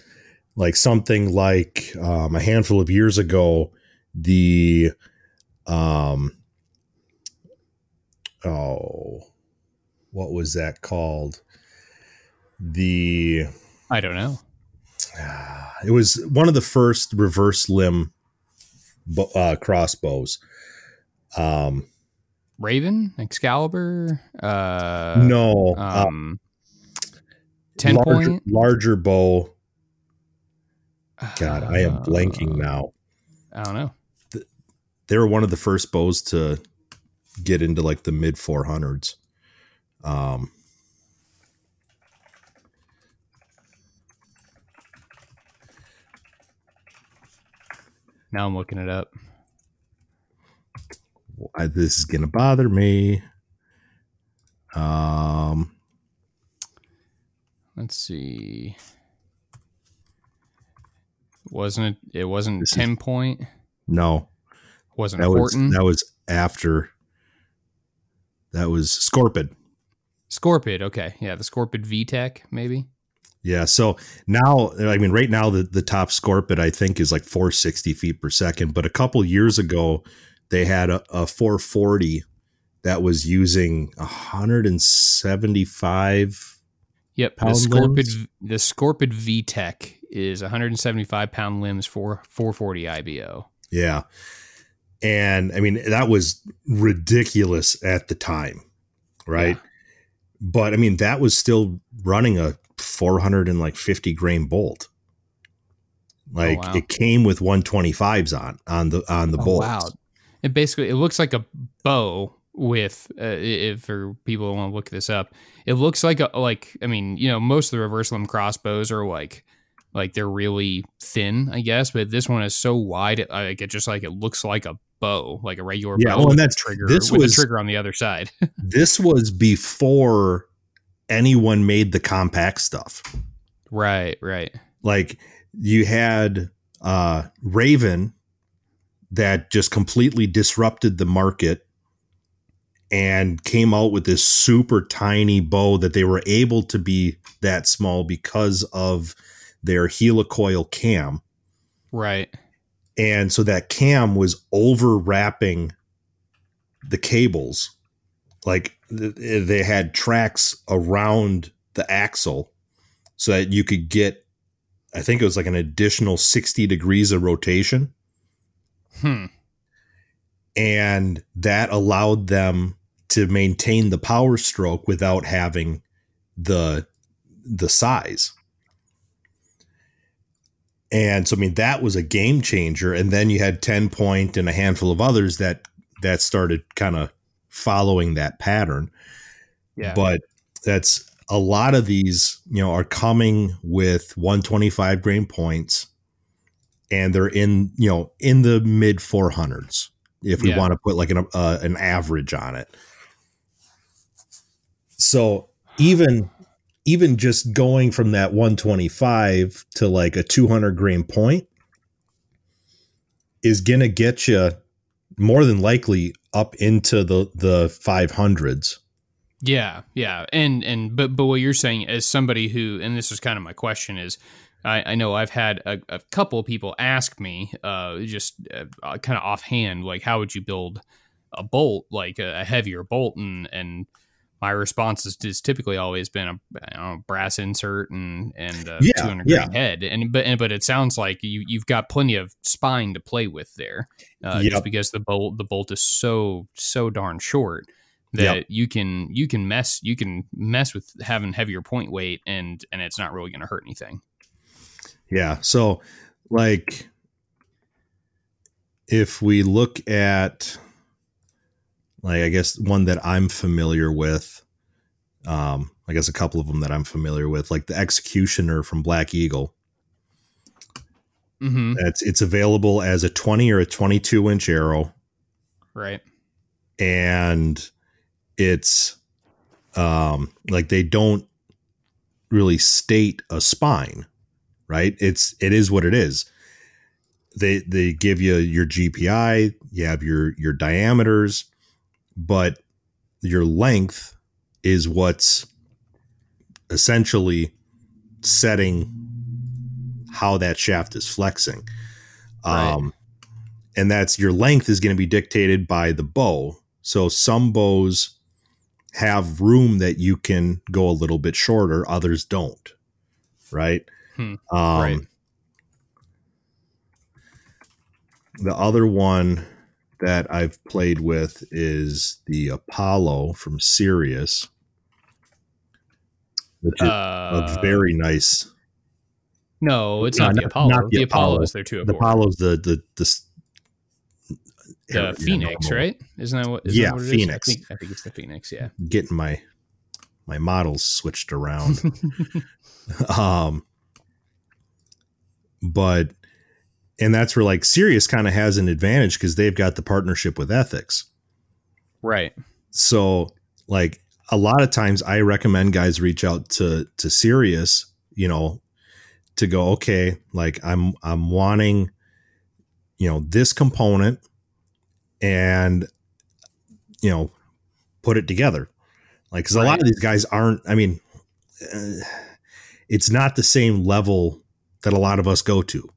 [SPEAKER 2] like something like um, a handful of years ago the um oh what was that called the
[SPEAKER 1] I don't know.
[SPEAKER 2] it was one of the first reverse limb uh, crossbows. Um,
[SPEAKER 1] Ravin, Excalibur, uh,
[SPEAKER 2] no, uh,
[SPEAKER 1] um, ten
[SPEAKER 2] larger,
[SPEAKER 1] point.
[SPEAKER 2] larger bow. God, I am
[SPEAKER 1] Uh,
[SPEAKER 2] blanking now.
[SPEAKER 1] I don't know.
[SPEAKER 2] They were one of the first bows to get into like the mid 400s. Um,
[SPEAKER 1] Now I'm looking it up.
[SPEAKER 2] This is gonna bother me. Um,
[SPEAKER 1] Let's see. Wasn't it? It wasn't
[SPEAKER 2] This is-
[SPEAKER 1] TenPoint.
[SPEAKER 2] No,
[SPEAKER 1] Wasn't
[SPEAKER 2] that was that was after. That was Scorpyd.
[SPEAKER 1] Scorpyd. Okay, yeah, the Scorpyd VTEC maybe.
[SPEAKER 2] Yeah. So now, I mean, right now the the top Scorpyd I think is like 460 feet per second, but a couple years ago they had a, a 440 that was using 175.
[SPEAKER 1] Yep, the Scorpyd
[SPEAKER 2] limbs?
[SPEAKER 1] the Scorpyd VTEC is 175 pound limbs for 440 IBO.
[SPEAKER 2] Yeah. And I mean, that was ridiculous at the time, right?
[SPEAKER 1] Yeah.
[SPEAKER 2] But I mean, that was still running a 450 grain bolt. Like
[SPEAKER 1] wow.
[SPEAKER 2] it came with 125s on on the on the
[SPEAKER 1] Oh,
[SPEAKER 2] bolt.
[SPEAKER 1] wow. It basically it looks like a bow with uh, if for people want to look this up. It looks like a like I mean you know most of the reverse limb crossbows are like like they're really thin I guess, but this one is so wide it like it just like it looks like a bow like a regular
[SPEAKER 2] Yeah,
[SPEAKER 1] bow
[SPEAKER 2] well, and that's-
[SPEAKER 1] trigger
[SPEAKER 2] this
[SPEAKER 1] with
[SPEAKER 2] was-
[SPEAKER 1] trigger on the other side.
[SPEAKER 2] This was before anyone made the compact stuff.
[SPEAKER 1] right, right.
[SPEAKER 2] like you had uh Ravin that just completely disrupted the market and came out with this super tiny bow that they were able to be that small because of their HeliCoil cam
[SPEAKER 1] Right.
[SPEAKER 2] And so that cam was overwrapping the cables. Like th- they had tracks around the axle so that you could get i think it was like an additional 60 degrees of rotation.
[SPEAKER 1] Hmm.
[SPEAKER 2] and that allowed them to maintain the power stroke without having the the size and so i mean that was a game changer and then you had TenPoint and a handful of others that that started kind of following that pattern
[SPEAKER 1] Yeah.
[SPEAKER 2] but that's a lot of these you know are coming with 125 grain points and they're in you know in the mid 400s if we
[SPEAKER 1] Yeah.
[SPEAKER 2] want to put like an uh, an average on it so even even just going from that 125 to like a 200 grain point is going to get you more than likely up into the the 500s
[SPEAKER 1] Yeah, yeah, and and but but what you're saying as somebody who, and this is kind of my question is, I, I know I've had a, a couple people ask me, uh, just uh, kind of offhand, like how would you build a bolt, like a, a heavier bolt, and and my response is, is typically always been a know, brass insert and and a
[SPEAKER 2] Yeah,
[SPEAKER 1] 200
[SPEAKER 2] yeah.
[SPEAKER 1] head, and but and, but it sounds like you you've got plenty of spine to play with there, uh,
[SPEAKER 2] Yep.
[SPEAKER 1] just because the bolt the bolt is so so darn short that
[SPEAKER 2] Yep.
[SPEAKER 1] you can you can mess you can mess with having heavier point weight and and it's not really going to hurt anything.
[SPEAKER 2] Yeah. So, like, if we look at, like, I guess one that I'm familiar with, um, I guess a couple of them that I'm familiar with, like the Executioner from Black Eagle.
[SPEAKER 1] Mm-hmm.
[SPEAKER 2] It's it's available as a 20 or a 22 inch arrow,
[SPEAKER 1] Right.
[SPEAKER 2] and it's um like they don't really state a spine right it's it is what it is they they give you your gpi you have your your diameters but your length is what's essentially setting how that shaft is flexing
[SPEAKER 1] Right.
[SPEAKER 2] um and that's your length is going to be dictated by the bow so some bows have room that you can go a little bit shorter others don't right
[SPEAKER 1] Hmm.
[SPEAKER 2] um
[SPEAKER 1] Right.
[SPEAKER 2] the other one that I've played with is the Apollo from Sirius, which is
[SPEAKER 1] Uh,
[SPEAKER 2] a very nice.
[SPEAKER 1] no, it's
[SPEAKER 2] No,
[SPEAKER 1] not the
[SPEAKER 2] not-
[SPEAKER 1] Apollo.
[SPEAKER 2] not
[SPEAKER 1] the
[SPEAKER 2] the
[SPEAKER 1] Apollo
[SPEAKER 2] Apollo.
[SPEAKER 1] is their two
[SPEAKER 2] The Apollo's the the the,
[SPEAKER 1] the Phoenix, right? Isn't that what? Isn't
[SPEAKER 2] Yeah,
[SPEAKER 1] that what it is?
[SPEAKER 2] Phoenix.
[SPEAKER 1] I think, I think it's the Phoenix. Yeah.
[SPEAKER 2] Getting my my models switched around. um, but and that's where like Sirius kind of has an advantage because they've got the partnership with Ethics.
[SPEAKER 1] right.
[SPEAKER 2] so like a lot of times i recommend guys reach out to to sirius you know to go okay like i'm i'm wanting you know, this component and, you know, put it together. Like, cause a lot of these guys aren't, I mean, uh, it's not the same level that a lot of us go to,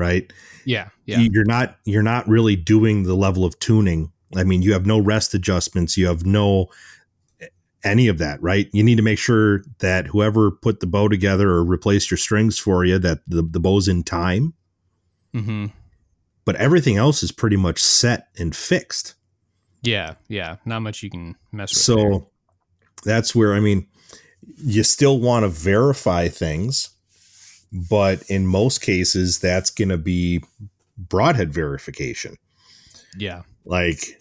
[SPEAKER 2] right?
[SPEAKER 1] Yeah. Yeah.
[SPEAKER 2] you're not you're not really doing the level of tuning i mean you have no rest adjustments you have no any of that right you need to make sure that whoever put the bow together or replaced your strings for you that the, the bow's in time
[SPEAKER 1] Mm-hmm.
[SPEAKER 2] but everything else is pretty much set and fixed
[SPEAKER 1] Yeah. Yeah. Not much you can mess with. there.
[SPEAKER 2] so that's where i mean you still want to verify things but in most cases that's going to be broadhead verification
[SPEAKER 1] yeah.
[SPEAKER 2] like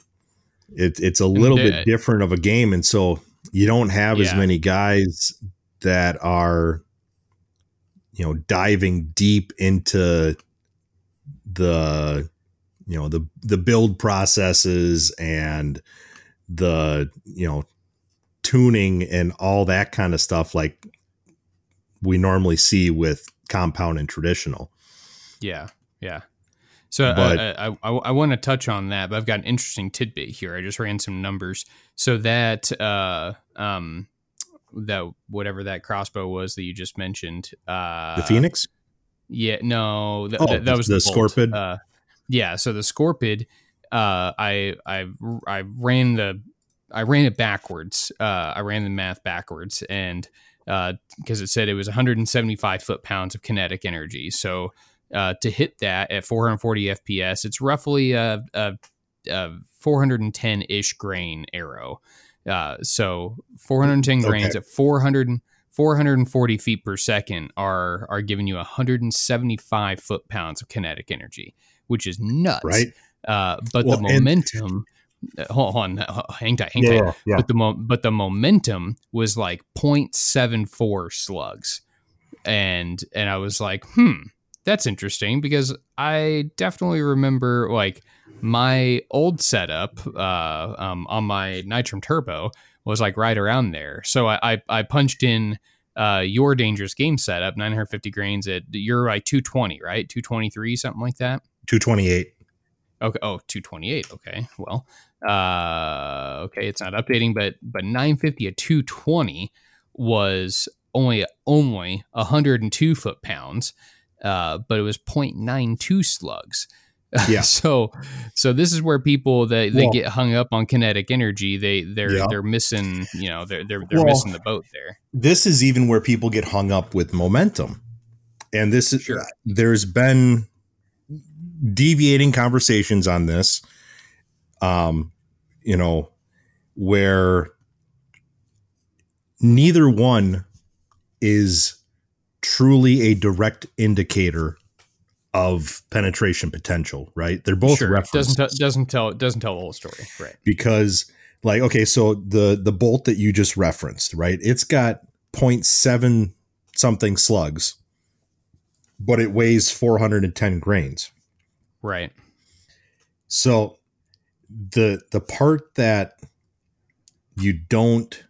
[SPEAKER 2] it, it's a little bit different of a game and so you don't have as many guys that are you know diving deep into the you know the the build processes and the you know tuning and all that kind of stuff like we normally see with compound and traditional
[SPEAKER 1] Yeah, yeah. So uh,
[SPEAKER 2] But-
[SPEAKER 1] I, I, I want to touch on that, but I've got an interesting tidbit here. I just ran some numbers. So that uh, um, that whatever that crossbow was that you just mentioned, uh,
[SPEAKER 2] the phoenix
[SPEAKER 1] Yeah, no, th-
[SPEAKER 2] Oh,
[SPEAKER 1] th- that was
[SPEAKER 2] the
[SPEAKER 1] the.
[SPEAKER 2] Scorpyd?
[SPEAKER 1] Uh, yeah, so the Scorpyd, uh, I I I ran the I ran it backwards. Uh, I ran the math backwards, and because it said it was 175 foot pounds of kinetic energy. So uh, to hit that at 440 FPS, it's roughly a, a, a 410 ish grain arrow. Uh, so 410 grains
[SPEAKER 2] Okay.
[SPEAKER 1] at 400, 440 feet per second are are giving you 175 foot pounds of kinetic energy, which is nuts.
[SPEAKER 2] right
[SPEAKER 1] Uh, but
[SPEAKER 2] Well,
[SPEAKER 1] the momentum. Uh, hold on, uh, hang tight, hang tight.
[SPEAKER 2] yeah
[SPEAKER 1] But the mo- but the momentum was like 0.74 slugs, and and I was like, hmm, that's interesting because I definitely remember like my old setup uh, um, on my Nitrum Turbo was like right around there. So I I, I punched in uh, your dangerous game setup 950 grains at you're like 220 right? 223 something like that?
[SPEAKER 2] 228
[SPEAKER 1] Okay. Oh, 228. Okay. Well, uh, okay. It's not updating, but but 950 at 220 was only only 102 foot pounds, uh, but it was 0.92 slugs.
[SPEAKER 2] Yeah.
[SPEAKER 1] so so this is where people they, they
[SPEAKER 2] Well-
[SPEAKER 1] get hung up on kinetic energy. They they're
[SPEAKER 2] Yeah.
[SPEAKER 1] they're missing you know they're they're, they're
[SPEAKER 2] Well,
[SPEAKER 1] missing the boat there.
[SPEAKER 2] this is even where people get hung up with momentum. And this is
[SPEAKER 1] Sure.
[SPEAKER 2] there's been deviating conversations on this. Um, you know, where neither one is truly a direct indicator of penetration potential, right? They're both
[SPEAKER 1] sure.
[SPEAKER 2] references
[SPEAKER 1] Doesn't tell doesn't tell doesn't tell the whole story. Right.
[SPEAKER 2] because like okay so the the bolt that you just referenced right it's got 0.7 something slugs but it weighs 410 grains
[SPEAKER 1] Right.
[SPEAKER 2] so the the part that you don't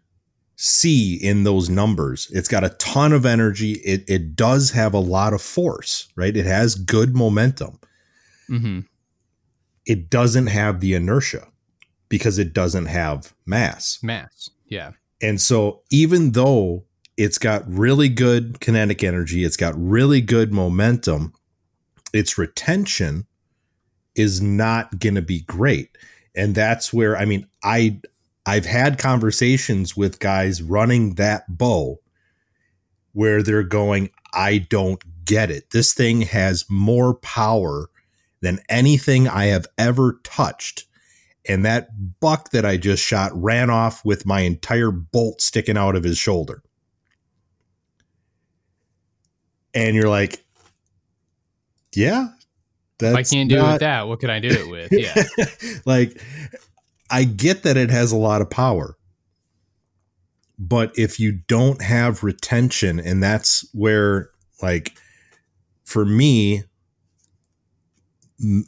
[SPEAKER 2] see in those numbers it's got a ton of energy it it does have a lot of force right it has good momentum
[SPEAKER 1] Mm-hmm.
[SPEAKER 2] it doesn't have the inertia because it doesn't have mass
[SPEAKER 1] Mass. Yeah.
[SPEAKER 2] And so, even though it's got really good kinetic energy, it's got really good momentum, its retention is not going to be great. And that's where I mean, I I've had conversations with guys running that bow where they're going, I don't get it. This thing has more power than anything I have ever touched. And that buck that I just shot ran off with my entire bolt sticking out of his shoulder. And you're like, yeah,
[SPEAKER 1] If I can't do it with that, what can I do it with? Yeah.
[SPEAKER 2] like, I get that it has a lot of power. But if you don't have retention, and that's where, like, for me,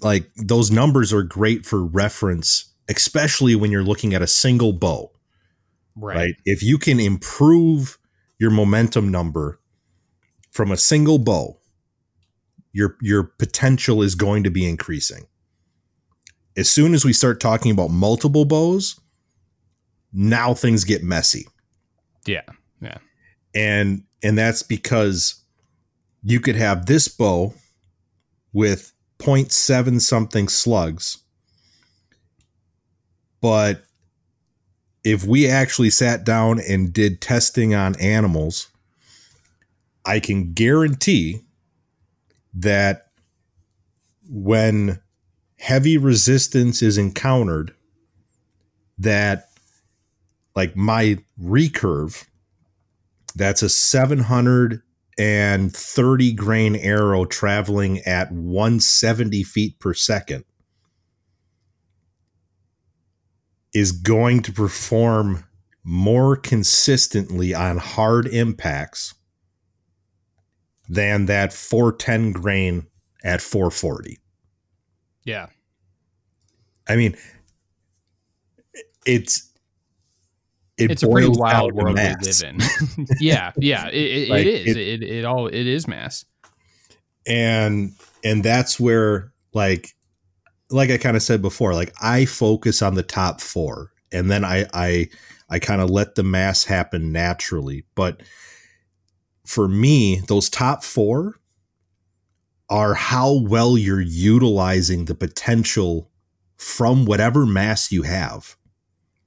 [SPEAKER 2] like, those numbers are great for reference, especially when you're looking at a single bow
[SPEAKER 1] right.
[SPEAKER 2] right. If you can improve your momentum number from a single bow your your potential is going to be increasing. As soon as we start talking about multiple bows, now things get messy.
[SPEAKER 1] Yeah. Yeah.
[SPEAKER 2] And and that's because you could have this bow with 0.7 something slugs. But if we actually sat down and did testing on animals, I can guarantee that when heavy resistance is encountered, that like my recurve, that's a 730 grain arrow traveling at 170 feet per second, is going to perform more consistently on hard impacts than that 410 grain at 440.
[SPEAKER 1] Yeah.
[SPEAKER 2] I mean, it's it
[SPEAKER 1] it's a pretty wild world we live in. yeah, yeah, it, it,
[SPEAKER 2] Like,
[SPEAKER 1] it is.
[SPEAKER 2] it-
[SPEAKER 1] It, it, all it is mass.
[SPEAKER 2] and and that's where like like I kind of said before, like I focus on the top four, and then I I I kind of let the mass happen naturally. But for me, those top four are how well you're utilizing the potential from whatever mass you have.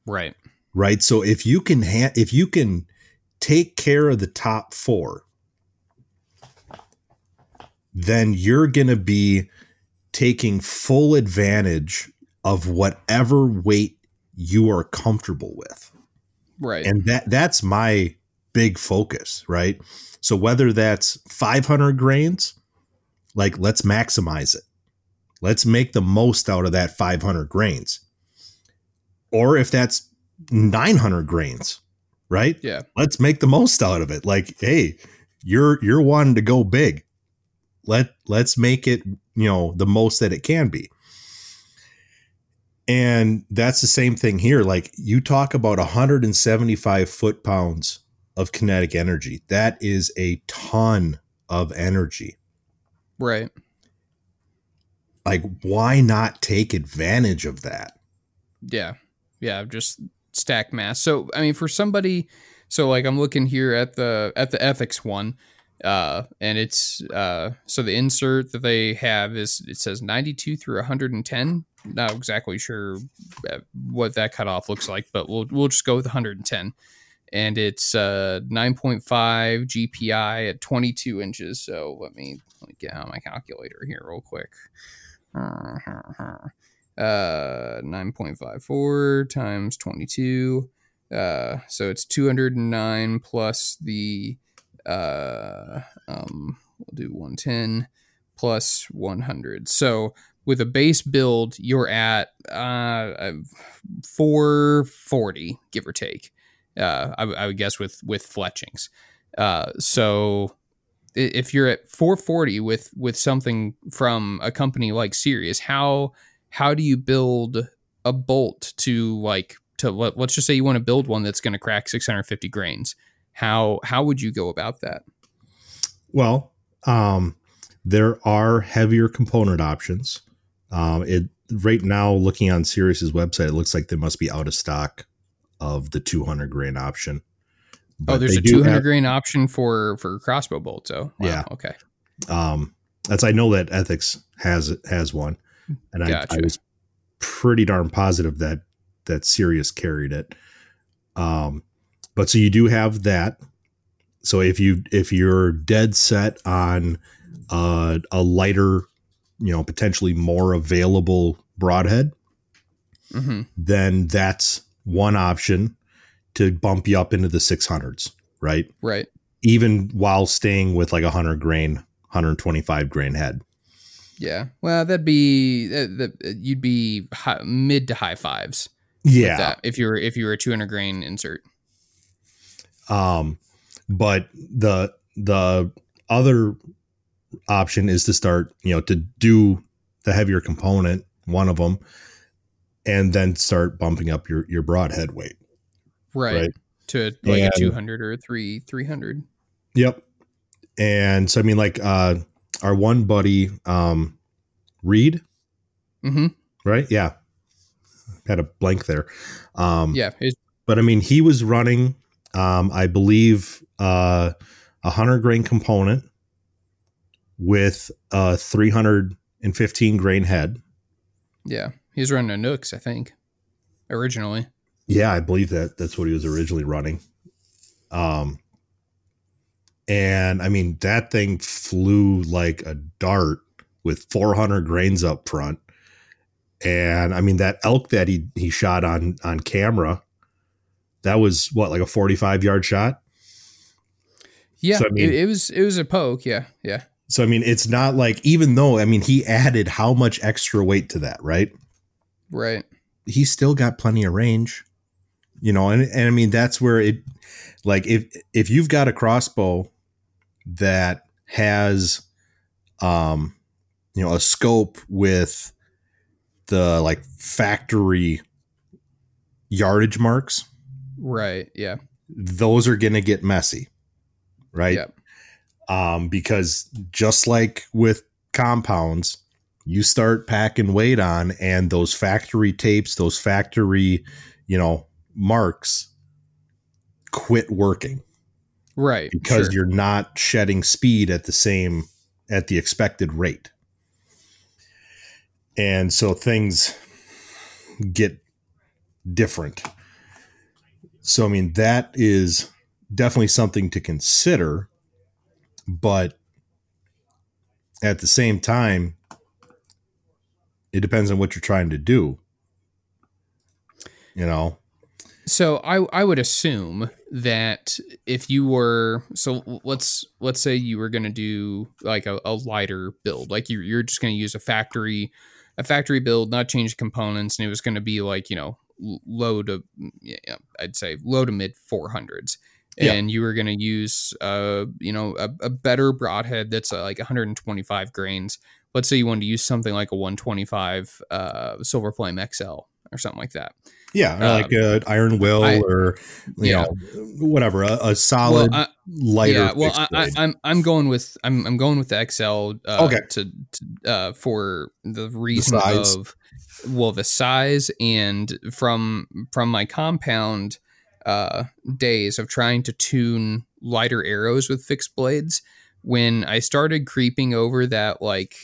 [SPEAKER 1] Right.
[SPEAKER 2] right? So if you can ha- if you can take care of the top four, then you're going to be taking full advantage of whatever weight you are comfortable with.
[SPEAKER 1] Right.
[SPEAKER 2] And that that's my big focus, right? So whether that's 500 grains, like let's maximize it. Let's make the most out of that 500 grains. Or if that's 900 grains, right?
[SPEAKER 1] yeah.
[SPEAKER 2] Let's make the most out of it. Like, hey, you're you're wanting to go big. Let let's make it, you know, the most that it can be. And that's the same thing here. Like you talk about 175 foot pounds of kinetic energy. That is a ton of energy.
[SPEAKER 1] Right.
[SPEAKER 2] Like, why not take advantage of that?
[SPEAKER 1] Yeah. Yeah. Just stack mass. So I mean, for somebody, so like I'm looking here at the at the ethics one, uh, and it's uh, so the insert that they have is it says 92 through 110. Not exactly sure uh, what that cutoff looks like, but we'll we'll just go with 110. And it's uh 9.5 GPI at 22 inches. So let me let me get out my calculator here real quick. Uh, 9.54 times 22. Uh, so it's 209 plus the uh um we'll do 110 plus 100. So with a base build, you're at uh 440, give or take. Uh, I, would guess with with fletchings. Uh, so if you're at 440 with with something from a company like Sirius, how how do you build a bolt to like to let, let's just say you want to build one that's going to crack 650 grains? How how would you go about that?
[SPEAKER 2] Well, um, there are heavier component options. Um, it right now, looking on Sirius's website, it looks like they must be out of stock of the 200 grain option.
[SPEAKER 1] oh, there's a 200
[SPEAKER 2] have-
[SPEAKER 1] grain option for for crossbow bolts. Oh, wow,
[SPEAKER 2] Yeah.
[SPEAKER 1] Okay.
[SPEAKER 2] Um, that's I know that Ethics has has one, and I, I was pretty darn positive that that Sirius carried it. Um, but so you do have that. So if you if you're dead set on uh, a lighter, you know, potentially more available broadhead,
[SPEAKER 1] mm-hmm.
[SPEAKER 2] then that's one option to bump you up into the 600s, right?
[SPEAKER 1] Right.
[SPEAKER 2] Even while staying with like a 100 grain, 125 grain head.
[SPEAKER 1] Yeah. Well, that'd be that, that you'd be high, mid to high fives.
[SPEAKER 2] Yeah.
[SPEAKER 1] that if you're if you were a 200 grain insert.
[SPEAKER 2] Um, but the the other option is to start, you know, to do the heavier component, one of them, and then start bumping up your your broadhead weight.
[SPEAKER 1] Right.
[SPEAKER 2] Right.
[SPEAKER 1] To like
[SPEAKER 2] And-
[SPEAKER 1] a 200 or a 3 300.
[SPEAKER 2] Yep. And so I mean, like uh, our one buddy, um, Reed,
[SPEAKER 1] hmm
[SPEAKER 2] right? Yeah, had a blank there. Um,
[SPEAKER 1] Yeah.
[SPEAKER 2] But I mean, he was running, um, I believe, uh, a hundred grain component with a 315 grain head.
[SPEAKER 1] yeah. He was running a Nooks, I think, originally.
[SPEAKER 2] Yeah, I believe that that's what he was originally running. Um, and I mean, that thing flew like a dart with 400 grains up front. And I mean, that elk that he, he shot on, on camera, that was what, like a 45 yard shot?
[SPEAKER 1] Yeah.
[SPEAKER 2] So, I mean-
[SPEAKER 1] it, it was it was a poke. Yeah. Yeah.
[SPEAKER 2] So, I mean, it's not like, even though, I mean, he added how much extra weight to that, right?
[SPEAKER 1] Right.
[SPEAKER 2] he's still got plenty of range you know and, and i mean that's where it like if if you've got a crossbow that has um you know a scope with the like factory yardage marks
[SPEAKER 1] Right. Yeah.
[SPEAKER 2] those are going to get messy right
[SPEAKER 1] Yep.
[SPEAKER 2] um, because just like with compounds, you start packing weight on, and those factory tapes, those factory, you know, marks quit working
[SPEAKER 1] Right.
[SPEAKER 2] because
[SPEAKER 1] sure.
[SPEAKER 2] you're not shedding speed at the same at the expected rate. And so things get different. So I mean that is definitely something to consider but at the same time it depends on what you're trying to do. You know.
[SPEAKER 1] So I I would assume that if you were so let's let's say you were going to do like a, a lighter build, like you you're just going to use a factory a factory build, not change components, and it was going to be like you know low to yeah, I'd say low to mid four hundreds.
[SPEAKER 2] Yeah.
[SPEAKER 1] And you were going to use, uh, you know, a, a better broadhead that's uh, like 125 grains. Let's say you wanted to use something like a 125 uh, Silver Flame XL or something like that.
[SPEAKER 2] Yeah, or
[SPEAKER 1] Um,
[SPEAKER 2] like an iron will
[SPEAKER 1] I-
[SPEAKER 2] or you
[SPEAKER 1] yeah.
[SPEAKER 2] know whatever a, a solid
[SPEAKER 1] Well, I,
[SPEAKER 2] lighter.
[SPEAKER 1] yeah, well, I, I, I'm I'm going with I'm I'm going with the XL. Uh,
[SPEAKER 2] Okay.
[SPEAKER 1] To, to uh, for the reason
[SPEAKER 2] size.
[SPEAKER 1] of well the size and from from my compound uh, days of trying to tune lighter arrows with fixed blades. When I started creeping over that like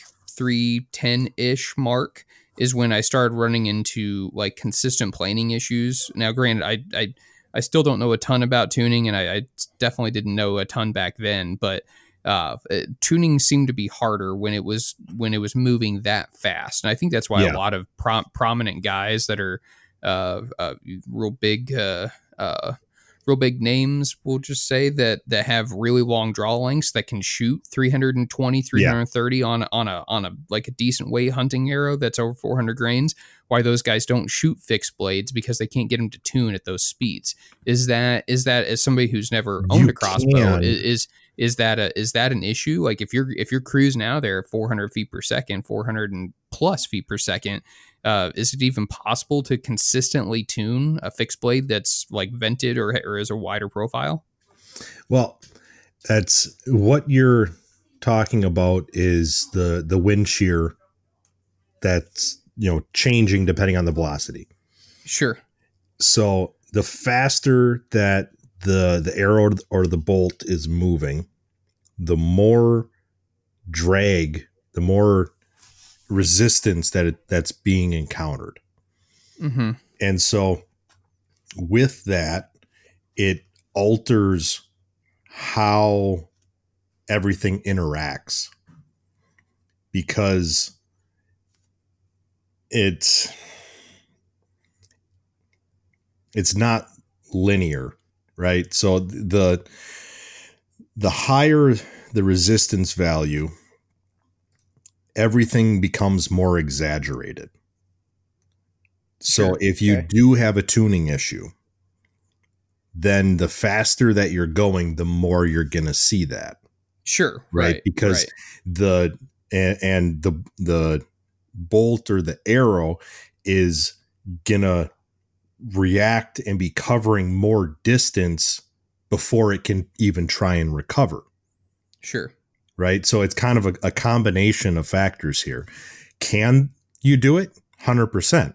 [SPEAKER 1] three ten ish mark is when I started running into like consistent planing issues. Now, granted, I I I still don't know a ton about tuning, and I, I definitely didn't know a ton back then. But uh, uh, tuning seemed to be harder when it was when it was moving that fast, and I think that's why
[SPEAKER 2] Yeah.
[SPEAKER 1] a lot of prom- prominent guys that are uh, uh, real big. Real big names we'll just say that that have really long draw lengths that can shoot 320 330 on on a on a like a decent weight hunting arrow that's over 400 grains. Why those guys don't shoot fixed blades because they can't get them to tune at those speeds. Is that is that as somebody who's never owned
[SPEAKER 2] You
[SPEAKER 1] a crossbow
[SPEAKER 2] can.
[SPEAKER 1] i- is is that a is that an issue? Like if you're if you're cruising out there at 400 feet per second 400 and plus feet per second uh, is it even possible to consistently tune a fixed blade that's like vented or, or is a wider profile?
[SPEAKER 2] Well, that's what you're talking about is the the wind shear that's you know changing depending on the velocity.
[SPEAKER 1] sure.
[SPEAKER 2] So the faster that the the arrow or the bolt is moving, the more drag, the more resistance that it, that's being encountered.
[SPEAKER 1] mm-hmm.
[SPEAKER 2] And so with that, it alters how everything interacts because it's it's not linear, right? So the the higher the resistance value, everything becomes more exaggerated. So
[SPEAKER 1] Sure.
[SPEAKER 2] if you
[SPEAKER 1] Okay.
[SPEAKER 2] do have a tuning issue, then the faster that you're going, the more you're going to see that,
[SPEAKER 1] sure
[SPEAKER 2] right?
[SPEAKER 1] right
[SPEAKER 2] because
[SPEAKER 1] right.
[SPEAKER 2] the and, and the the bolt or the arrow is going to react and be covering more distance before it can even try and recover,
[SPEAKER 1] sure
[SPEAKER 2] right? So it's kind of a, a combination of factors here. Can you do it? 100%.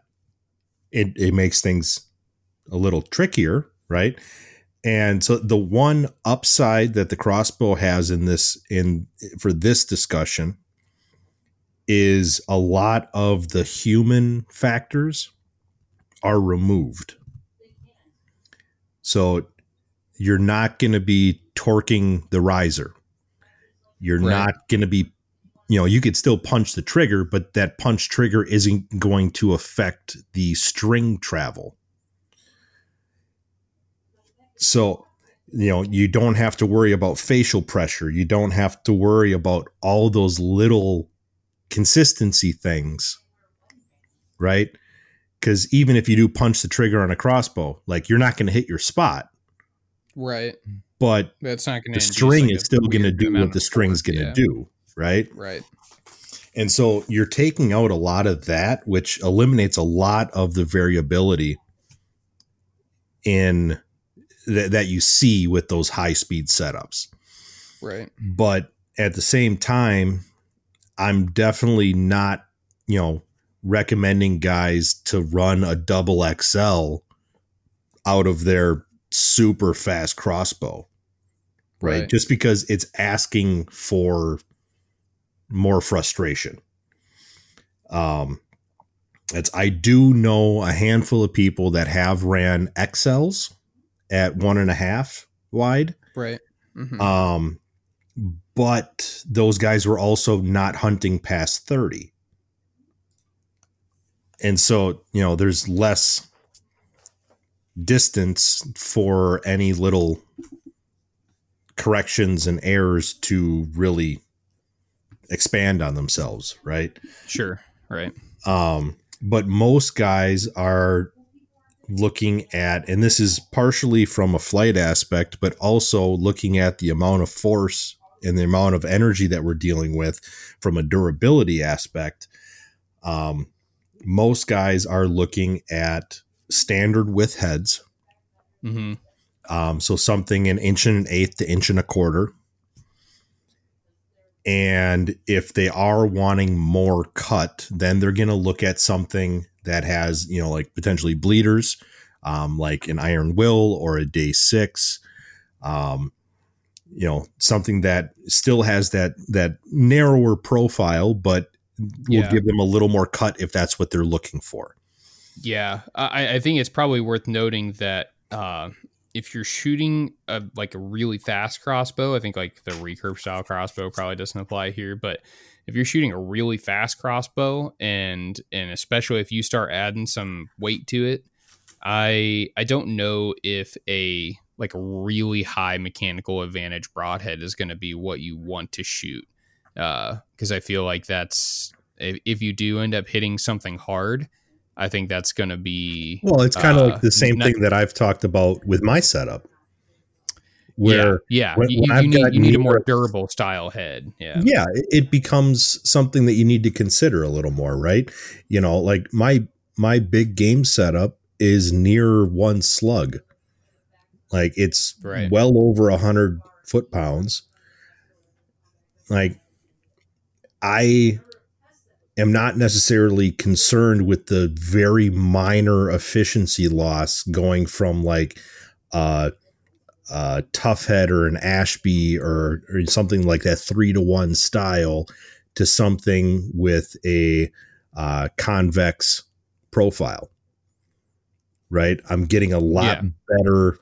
[SPEAKER 2] It, it makes things a little trickier, right? And so the one upside that the crossbow has in this in for this discussion is a lot of the human factors are removed. So you're not going to be torquing the riser. You're right. not going to be, you know, you could still punch the trigger, but that punch trigger isn't going to affect the string travel. So, you know, you don't have to worry about facial pressure. You don't have to worry about all those little consistency things, right? Because even if you do punch the trigger on a crossbow, like you're not going to hit your spot.
[SPEAKER 1] Right.
[SPEAKER 2] But
[SPEAKER 1] that's not
[SPEAKER 2] going to the string like is still going to do what the string's going to yeah. do. Right.
[SPEAKER 1] Right.
[SPEAKER 2] And so you're taking out a lot of that, which eliminates a lot of the variability in th- that you see with those high speed setups.
[SPEAKER 1] Right.
[SPEAKER 2] But at the same time, I'm definitely not, you know, recommending guys to run a double XL out of their super fast crossbow. Right? right? Just because it's asking for more frustration. Um it's I do know a handful of people that have ran XLs at one and a half wide.
[SPEAKER 1] Right.
[SPEAKER 2] Mm-hmm. Um but those guys were also not hunting past 30. And so, you know, there's less distance for any little corrections and errors to really expand on themselves, right?
[SPEAKER 1] Sure, right.
[SPEAKER 2] Um, but most guys are looking at, and this is partially from a flight aspect, but also looking at the amount of force and the amount of energy that we're dealing with from a durability aspect, um, most guys are looking at standard width heads. Mm-hmm. Um, so something an inch and an eighth to inch and a quarter. And if they are wanting more cut, then they're going to look at something that has, you know, like potentially bleeders, um, like an iron will or a day six. Um, you know something that still has that that narrower profile but will yeah. give them a little more cut if that's what they're looking for
[SPEAKER 1] yeah i, I think it's probably worth noting that uh, if you're shooting a, like a really fast crossbow i think like the recurve style crossbow probably doesn't apply here but if you're shooting a really fast crossbow and and especially if you start adding some weight to it i i don't know if a like a really high mechanical advantage broadhead is going to be what you want to shoot. Because uh, I feel like that's if, if, you do end up hitting something hard, I think that's going to be
[SPEAKER 2] well. It's kind of uh, like the same not, thing that I've talked about with my setup.
[SPEAKER 1] Where yeah, yeah. When, you, when you, need, you need a more durable style head. Yeah,
[SPEAKER 2] yeah, it becomes something that you need to consider a little more, right? You know, like my my big game setup is near one slug like it's right. well over a hundred foot pounds. Like I am not necessarily concerned with the very minor efficiency loss going from like uh a Tuffhead or an ashby or, or something like that three to one style to something with a uh, convex profile right i'm getting a lot yeah. better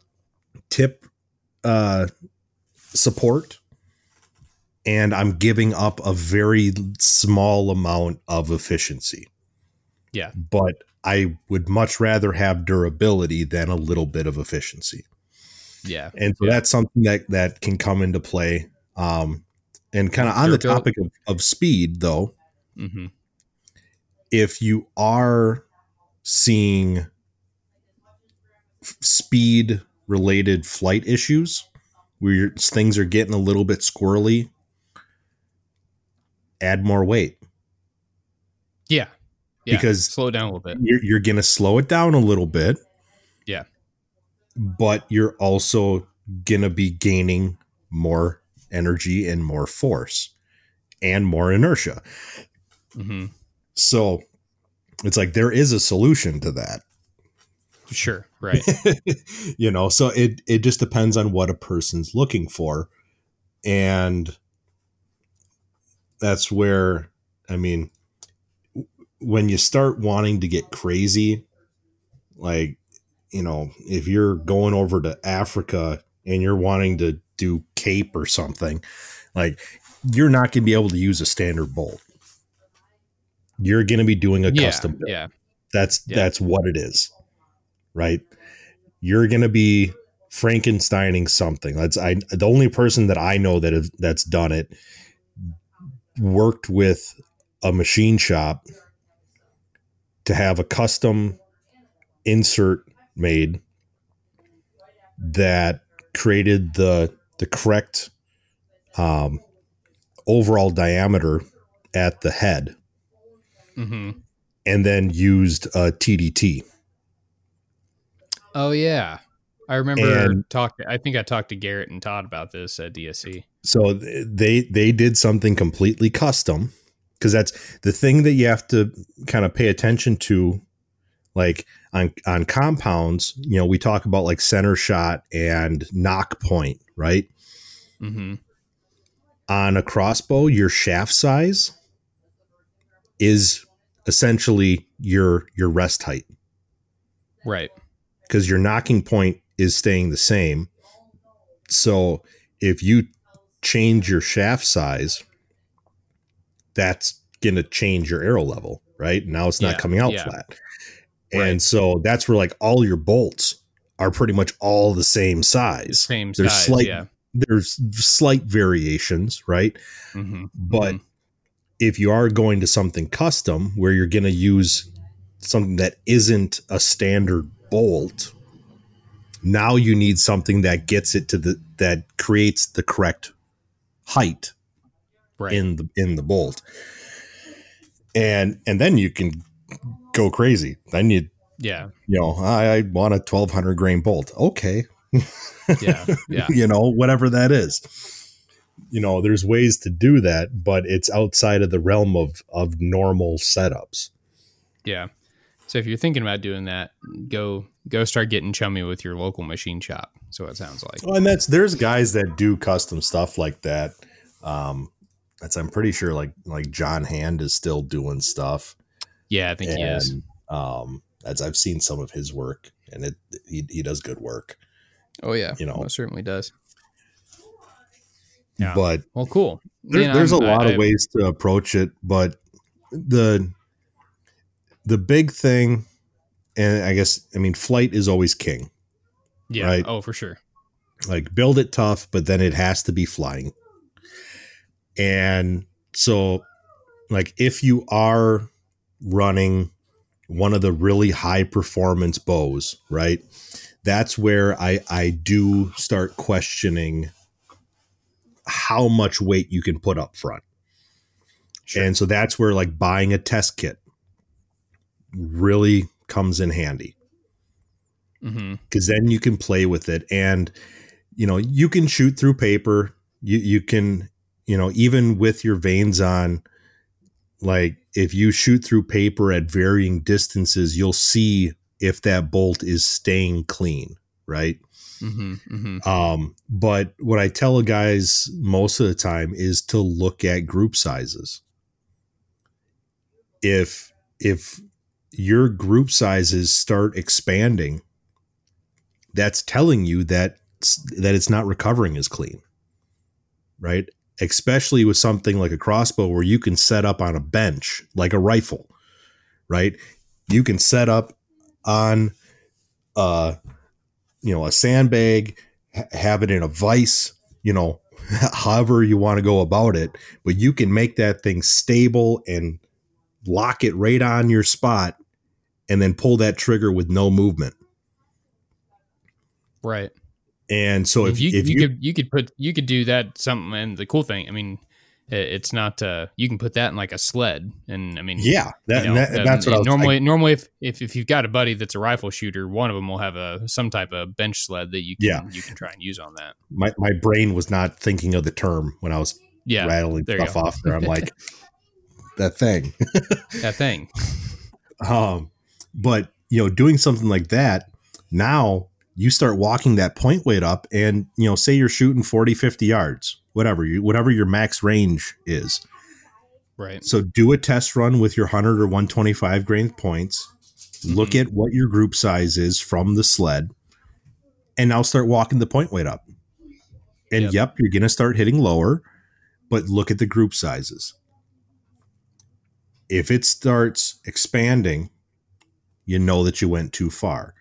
[SPEAKER 2] tip uh, support and I'm giving up a very small amount of efficiency.
[SPEAKER 1] Yeah.
[SPEAKER 2] But I would much rather have durability than a little bit of efficiency.
[SPEAKER 1] Yeah.
[SPEAKER 2] And so
[SPEAKER 1] yeah.
[SPEAKER 2] that's something that that can come into play. Um, and kind of on the topic of, of speed, though, mm-hmm. if you are seeing speed related flight issues where things are getting a little bit squirrely, add more weight.
[SPEAKER 1] Yeah. yeah. Because slow down a little bit.
[SPEAKER 2] You're, you're going to slow it down a little bit.
[SPEAKER 1] Yeah.
[SPEAKER 2] But you're also going to be gaining more energy and more force. and more inertia.
[SPEAKER 1] Mm-hmm.
[SPEAKER 2] So it's like there is a solution to that.
[SPEAKER 1] Sure. Right.
[SPEAKER 2] you know, so it it just depends on what a person's looking for. And that's where I mean when you start wanting to get crazy, like, you know, if you're going over to Africa and you're wanting to do cape or something, like you're not going to be able to use a standard bolt. You're going to be doing a
[SPEAKER 1] yeah.
[SPEAKER 2] custom build.
[SPEAKER 1] Yeah.
[SPEAKER 2] That's
[SPEAKER 1] Yeah.
[SPEAKER 2] that's what it is. Right? You're going to be Frankensteining something. That's I the only person that I know that have, that's done it worked with a machine shop to have a custom insert made that created the the correct um, overall diameter at the head
[SPEAKER 1] Mm-hmm.
[SPEAKER 2] and then used a TDT.
[SPEAKER 1] Oh yeah. I remember
[SPEAKER 2] And-
[SPEAKER 1] talk. I think I talked to Garrett and Todd about this at DSC.
[SPEAKER 2] So they they did something completely custom because that's the thing that you have to kind of pay attention to like on on compounds, you know, we talk about like center shot and nock point, right?
[SPEAKER 1] Mm-hmm.
[SPEAKER 2] On a crossbow, your shaft size is essentially your your rest height
[SPEAKER 1] Right.
[SPEAKER 2] because your nocking point is staying the same. So if you change your shaft size, that's going to change your arrow level, right? Now it's not
[SPEAKER 1] Yeah,
[SPEAKER 2] coming out
[SPEAKER 1] yeah.
[SPEAKER 2] flat. And
[SPEAKER 1] Right.
[SPEAKER 2] so that's where like all your bolts are pretty much all the same size.
[SPEAKER 1] Same
[SPEAKER 2] There's
[SPEAKER 1] size.
[SPEAKER 2] slight
[SPEAKER 1] yeah.
[SPEAKER 2] there's slight variations, right?
[SPEAKER 1] Mm-hmm.
[SPEAKER 2] But if you are going to something custom where you're going to use something that isn't a standard bolt, now you need something that gets it to the that creates the correct height
[SPEAKER 1] right.
[SPEAKER 2] in the in the bolt. And and then you can go crazy. Then you
[SPEAKER 1] yeah.
[SPEAKER 2] you know, I, I want a 1200 grain bolt. Okay.
[SPEAKER 1] Yeah. Yeah.
[SPEAKER 2] you know, whatever that is. You know, there's ways to do that, but it's outside of the realm of of normal setups.
[SPEAKER 1] Yeah. So if you're thinking about doing that, go go start getting chummy with your local machine shop. So it sounds like.
[SPEAKER 2] Well, and that's there's guys that do custom stuff like that. Um that's I'm pretty sure like like John Hand is still doing stuff.
[SPEAKER 1] Yeah, I think he is.
[SPEAKER 2] Um as I've seen some of his work and it he, he does good work.
[SPEAKER 1] Oh yeah,
[SPEAKER 2] you know.
[SPEAKER 1] certainly does. Yeah.
[SPEAKER 2] But
[SPEAKER 1] Well, cool.
[SPEAKER 2] there, there's a
[SPEAKER 1] I'm-
[SPEAKER 2] lot
[SPEAKER 1] I-
[SPEAKER 2] of ways to approach it but the the big thing and i guess i mean flight is always king
[SPEAKER 1] Yeah.
[SPEAKER 2] right.
[SPEAKER 1] Oh, for sure.
[SPEAKER 2] like build it tough but then it has to be flying and so like if you are running one of the really high performance bows right that's where i i do start questioning how much weight you can put up front
[SPEAKER 1] Sure.
[SPEAKER 2] and so that's where like buying a test kit really comes in handy because then you can play with it. And you know you can shoot through paper. You you can you know even with your vanes on like if you shoot through paper at varying distances you'll see if that bolt is staying clean right?
[SPEAKER 1] Hmm hmm
[SPEAKER 2] um but what i tell guys most of the time is to look at group sizes. If if your group sizes start expanding that's telling you that that it's not recovering as clean right? Especially with something like a crossbow where you can set up on a bench like a rifle right? You can set up on uh you know a sandbag ha- have it in a vise you know however you want to go about it but you can make that thing stable and lock it right on your spot and then pull that trigger with no movement
[SPEAKER 1] Right.
[SPEAKER 2] and so if,
[SPEAKER 1] you,
[SPEAKER 2] if
[SPEAKER 1] you,
[SPEAKER 2] you,
[SPEAKER 1] could you could put you could do that something and the cool thing i mean it's not uh you can put that in like a sled and i mean
[SPEAKER 2] yeah that,
[SPEAKER 1] you know,
[SPEAKER 2] that- that's what I was
[SPEAKER 1] normally normally if, if if you've got a buddy that's a rifle shooter one of them will have a some type of bench sled that you can
[SPEAKER 2] Yeah.
[SPEAKER 1] you can try and use on that
[SPEAKER 2] my, my brain was not thinking of the term when I was
[SPEAKER 1] Yeah,
[SPEAKER 2] rattling stuff off there. I'm like, that thing.
[SPEAKER 1] that thing.
[SPEAKER 2] Um, but you know, doing something like that, now you start walking that point weight up and you know, say you're shooting 40, 50 yards, whatever you whatever your max range is.
[SPEAKER 1] Right.
[SPEAKER 2] So do a test run with your 100 or 125 grain points. Look
[SPEAKER 1] Mhm.
[SPEAKER 2] at what your group size is from the sled, and now start walking the point weight up. And
[SPEAKER 1] Yep.
[SPEAKER 2] yep, you're going to start hitting lower, but look at the group sizes. If it starts expanding, you know that you went too far.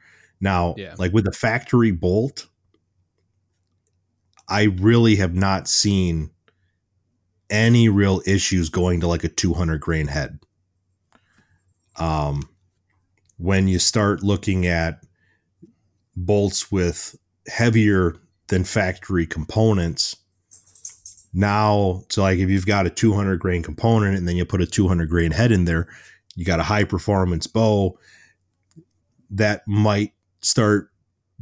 [SPEAKER 2] Now,
[SPEAKER 1] Yeah.
[SPEAKER 2] like with the factory bolt, I really have not seen any real issues going to like a 200 grain head. Um, when you start looking at bolts with heavier than factory components, now, so like if you've got a 200 grain component and then you put a 200 grain head in there, you got a high performance bow that might start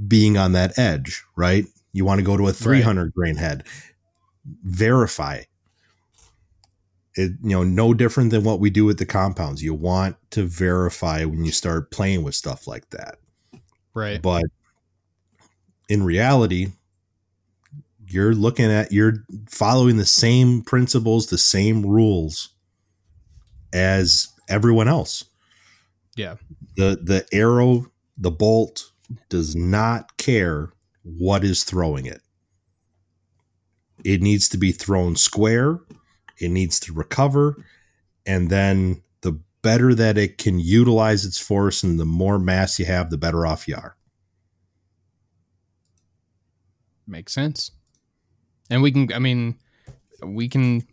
[SPEAKER 2] being on that edge, right? You want to go to a 300 grain head. Verify it, you know, no different than what we do with the compounds. You want to verify when you start playing with stuff like that.
[SPEAKER 1] Right.
[SPEAKER 2] But in reality, you're looking at you're following the same principles, the same rules as everyone else.
[SPEAKER 1] Yeah.
[SPEAKER 2] The the arrow, the bolt does not care what is throwing it. It needs to be thrown square. It needs to recover and then the better that it can utilize its force and the more mass you have, the better off you are.
[SPEAKER 1] Makes sense. And we can, I mean, we can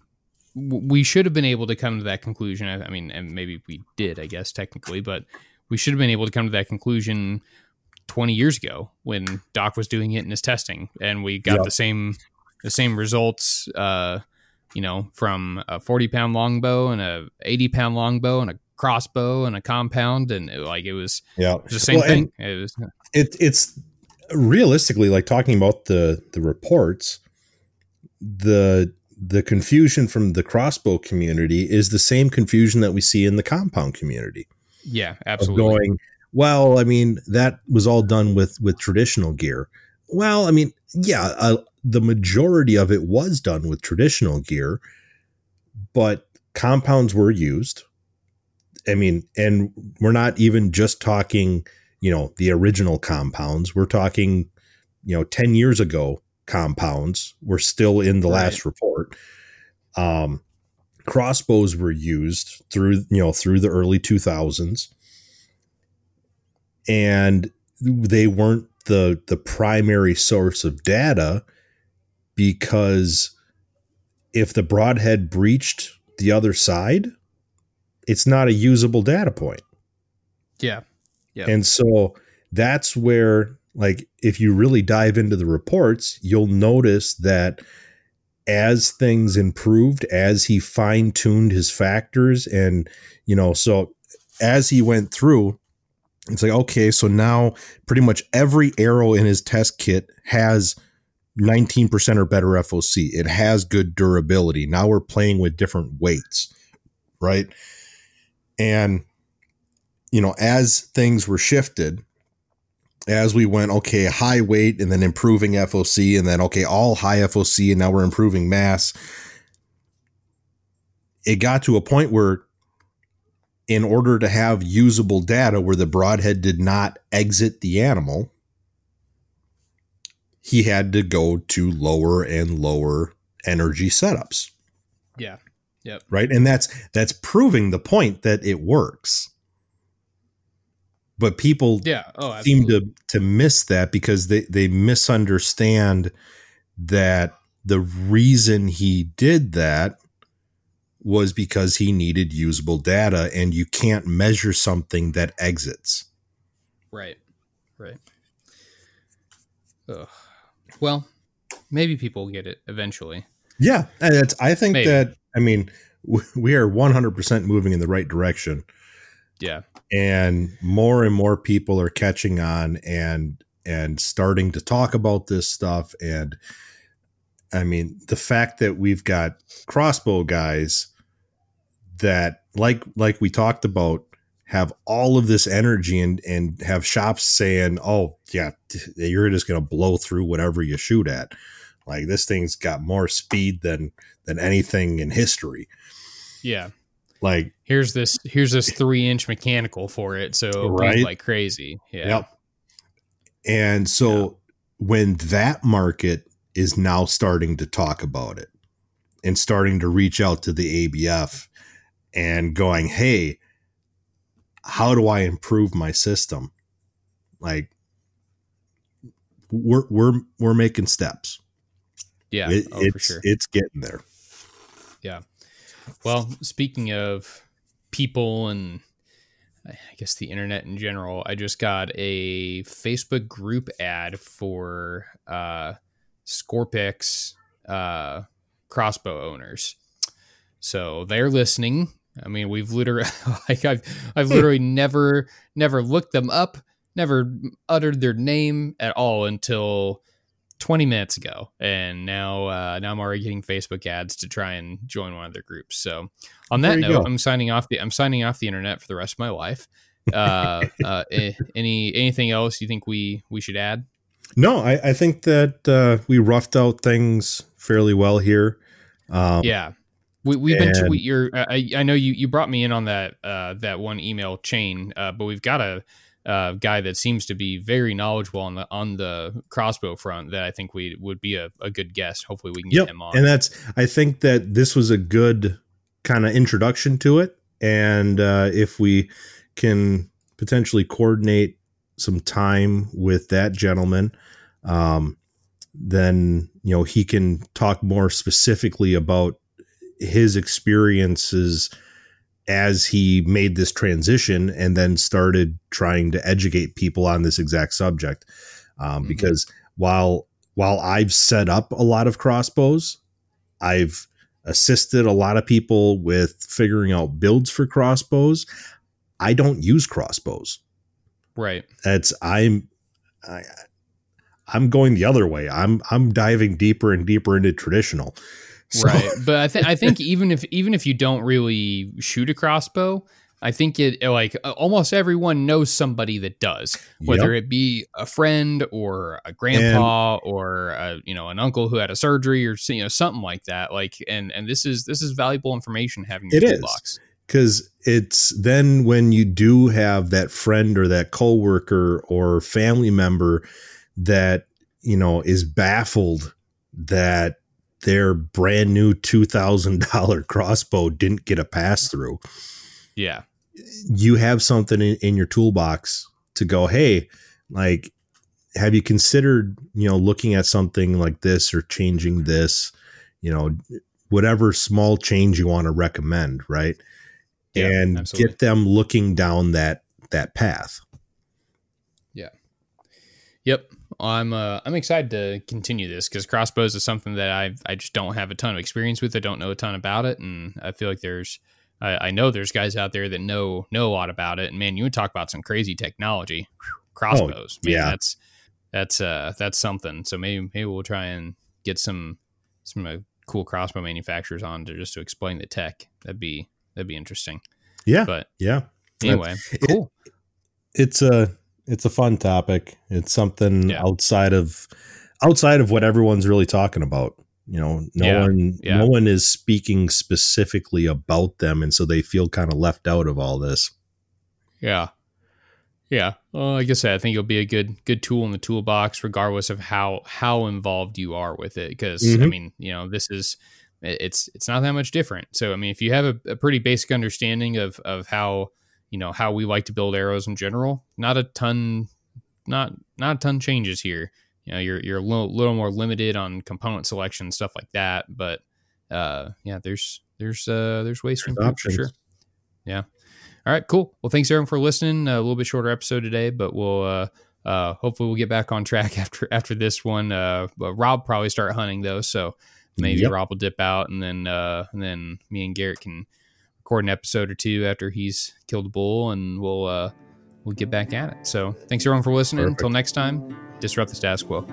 [SPEAKER 1] we should have been able to come to that conclusion. I mean, and maybe we did, I guess, technically, but we should have been able to come to that conclusion 20 years ago when Doc was doing it in his testing and we got
[SPEAKER 2] Yeah.
[SPEAKER 1] the same, the same results, uh, you know, from a 40 pound longbow and a 80 pound longbow and a crossbow and a compound. And it, like, it was
[SPEAKER 2] Yeah.
[SPEAKER 1] the same
[SPEAKER 2] Well,
[SPEAKER 1] thing. It was,
[SPEAKER 2] it it's realistically like talking about the the reports the the confusion from the crossbow community is the same confusion that we see in the compound community
[SPEAKER 1] yeah, absolutely.
[SPEAKER 2] going well i mean that was all done with with traditional gear well i mean yeah uh, the majority of it was done with traditional gear but compounds were used i mean and we're not even just talking you know the original compounds we're talking you know 10 years ago compounds were still in the
[SPEAKER 1] Right.
[SPEAKER 2] last report um crossbows were used through you know through the early 2000s and they weren't the the primary source of data because if the broadhead breached the other side it's not a usable data point.
[SPEAKER 1] Yeah. yeah.
[SPEAKER 2] And so that's where like if you really dive into the reports you'll notice that as things improved as he fine-tuned his factors and you know so as he went through it's like okay so now pretty much every arrow in his test kit has 19% or better FOC it has good durability. Now we're playing with different weights right? And you know as things were shifted as we went okay high weight and then improving FOC and then okay all high FOC and now we're improving mass it got to a point where in order to have usable data where the broadhead did not exit the animal he had to go to lower and lower energy setups
[SPEAKER 1] Yeah. Yep.
[SPEAKER 2] right and that's that's proving the point that it works but people
[SPEAKER 1] Yeah. Oh,
[SPEAKER 2] seem to to miss that because they they misunderstand that the reason he did that was because he needed usable data and you can't measure something that exits
[SPEAKER 1] Right. Right. Ugh. Well, maybe people will get it eventually.
[SPEAKER 2] yeah it's, i think
[SPEAKER 1] Maybe.
[SPEAKER 2] that i mean we are 100% moving in the right direction
[SPEAKER 1] Yeah.
[SPEAKER 2] and more and more people are catching on and and starting to talk about this stuff and I mean, the fact that we've got crossbow guys that like like we talked about have all of this energy and and have shops saying, "Oh, yeah, you're just going to blow through whatever you shoot at." Like this thing's got more speed than than anything in history.
[SPEAKER 1] Yeah.
[SPEAKER 2] Like
[SPEAKER 1] here's this here's this three inch mechanical for it, so
[SPEAKER 2] Right.
[SPEAKER 1] like crazy. Yeah.
[SPEAKER 2] Yep. And so when that market is now starting to talk about it and starting to reach out to the ABF and going, "Hey, how do I improve my system?" Like we're we're we're making steps.
[SPEAKER 1] Yeah.
[SPEAKER 2] It-
[SPEAKER 1] oh,
[SPEAKER 2] it's
[SPEAKER 1] for sure.
[SPEAKER 2] it's getting there.
[SPEAKER 1] Well, speaking of people and I guess the internet in general, I just got a Facebook group ad for uh, Scorpyd uh, crossbow owners. So they're listening. I mean, we've literally like I've I've literally never never looked them up, never uttered their name at all until 20 minutes ago and now uh, now I'm already getting Facebook ads to try and join one of their groups. So on that note,
[SPEAKER 2] go.
[SPEAKER 1] I'm signing off the I'm signing off the internet for the rest of my life. Uh, uh, eh, any anything else you think we we should add?
[SPEAKER 2] No, I, I think that uh, we roughed out things fairly well here. Um,
[SPEAKER 1] Yeah. We, we've been we, you're I, I know you you brought me in on that uh, that one email chain uh, but we've got a uh, guy that seems to be very knowledgeable on the on the crossbow front that I think we would be a, a good guest hopefully we can get
[SPEAKER 2] Yep.
[SPEAKER 1] him on
[SPEAKER 2] And that's I think that this was a good kind of introduction to it. And uh, if we can potentially coordinate some time with that gentleman, um, then you know he can talk more specifically about his experiences as he made this transition and then started trying to educate people on this exact subject. Um,
[SPEAKER 1] Mhm.
[SPEAKER 2] Because while while I've set up a lot of crossbows, I've assisted a lot of people with figuring out builds for crossbows. I don't use crossbows.
[SPEAKER 1] right
[SPEAKER 2] That's I'm I, I'm going the other way. I'm I'm diving deeper and deeper into traditional. So-
[SPEAKER 1] right. But i think i think even if even if you don't really shoot a crossbow i think it like uh, almost everyone knows somebody that does whether it be a friend or a grandpa or a, you know an uncle who had a surgery or you know something like that like and and this is this is valuable information having your
[SPEAKER 2] It is.
[SPEAKER 1] toolbox.
[SPEAKER 2] Because it's then when you do have that friend or that coworker or family member that you know is baffled that their brand new two thousand dollar crossbow didn't get a pass through.
[SPEAKER 1] yeah
[SPEAKER 2] You have something in, in your toolbox to go, hey, like, have you considered you know looking at something like this or changing this, you know, whatever small change you want to recommend, right?
[SPEAKER 1] Yeah,
[SPEAKER 2] and
[SPEAKER 1] absolutely.
[SPEAKER 2] get them looking down that that path. Yeah.
[SPEAKER 1] Yep. I'm uh, I'm excited to continue this because crossbows is something that I I just don't have a ton of experience with. I don't know a ton about it, and I feel like there's I, I know there's guys out there that know know a lot about it. And man, you would talk about some crazy technology. Whew, crossbows, man,
[SPEAKER 2] yeah.
[SPEAKER 1] that's that's uh that's something. So maybe maybe we'll try and get some some uh, cool crossbow manufacturers on to just to explain the tech. That'd be that'd be interesting.
[SPEAKER 2] Yeah,
[SPEAKER 1] But
[SPEAKER 2] yeah.
[SPEAKER 1] anyway,
[SPEAKER 2] it-
[SPEAKER 1] cool.
[SPEAKER 2] It's a it's a fun topic. It's something
[SPEAKER 1] Yeah.
[SPEAKER 2] outside of outside of what everyone's really talking about. You know, no
[SPEAKER 1] Yeah,
[SPEAKER 2] one
[SPEAKER 1] yeah.
[SPEAKER 2] no one is speaking specifically about them, and so they feel kind of left out of all this.
[SPEAKER 1] Yeah. Yeah. Well, like I said, I think it'll be a good good tool in the toolbox, regardless of how how involved you are with it. Because I
[SPEAKER 2] Mhm.
[SPEAKER 1] mean, you know, this is it's it's not that much different. So I mean, if you have a, a pretty basic understanding of of how you know how we like to build arrows in general, not a ton, not not a ton changes here. You know, you're you're a little, little more limited on component selection stuff like that, but uh, yeah, there's there's uh there's ways to improve for sure. Yeah. All right, cool. Well, thanks everyone for listening. a little bit shorter episode today, but we'll uh, uh, hopefully we'll get back on track after after this one. Uh, but Rob probably start hunting though, so maybe
[SPEAKER 2] Yep.
[SPEAKER 1] Rob will dip out, and then uh, and then me and Garrett can record an episode or two after he's killed a bull, and we'll uh, we'll get back at it. So thanks everyone for listening.
[SPEAKER 2] Perfect.
[SPEAKER 1] Until next time, disrupt the status quo.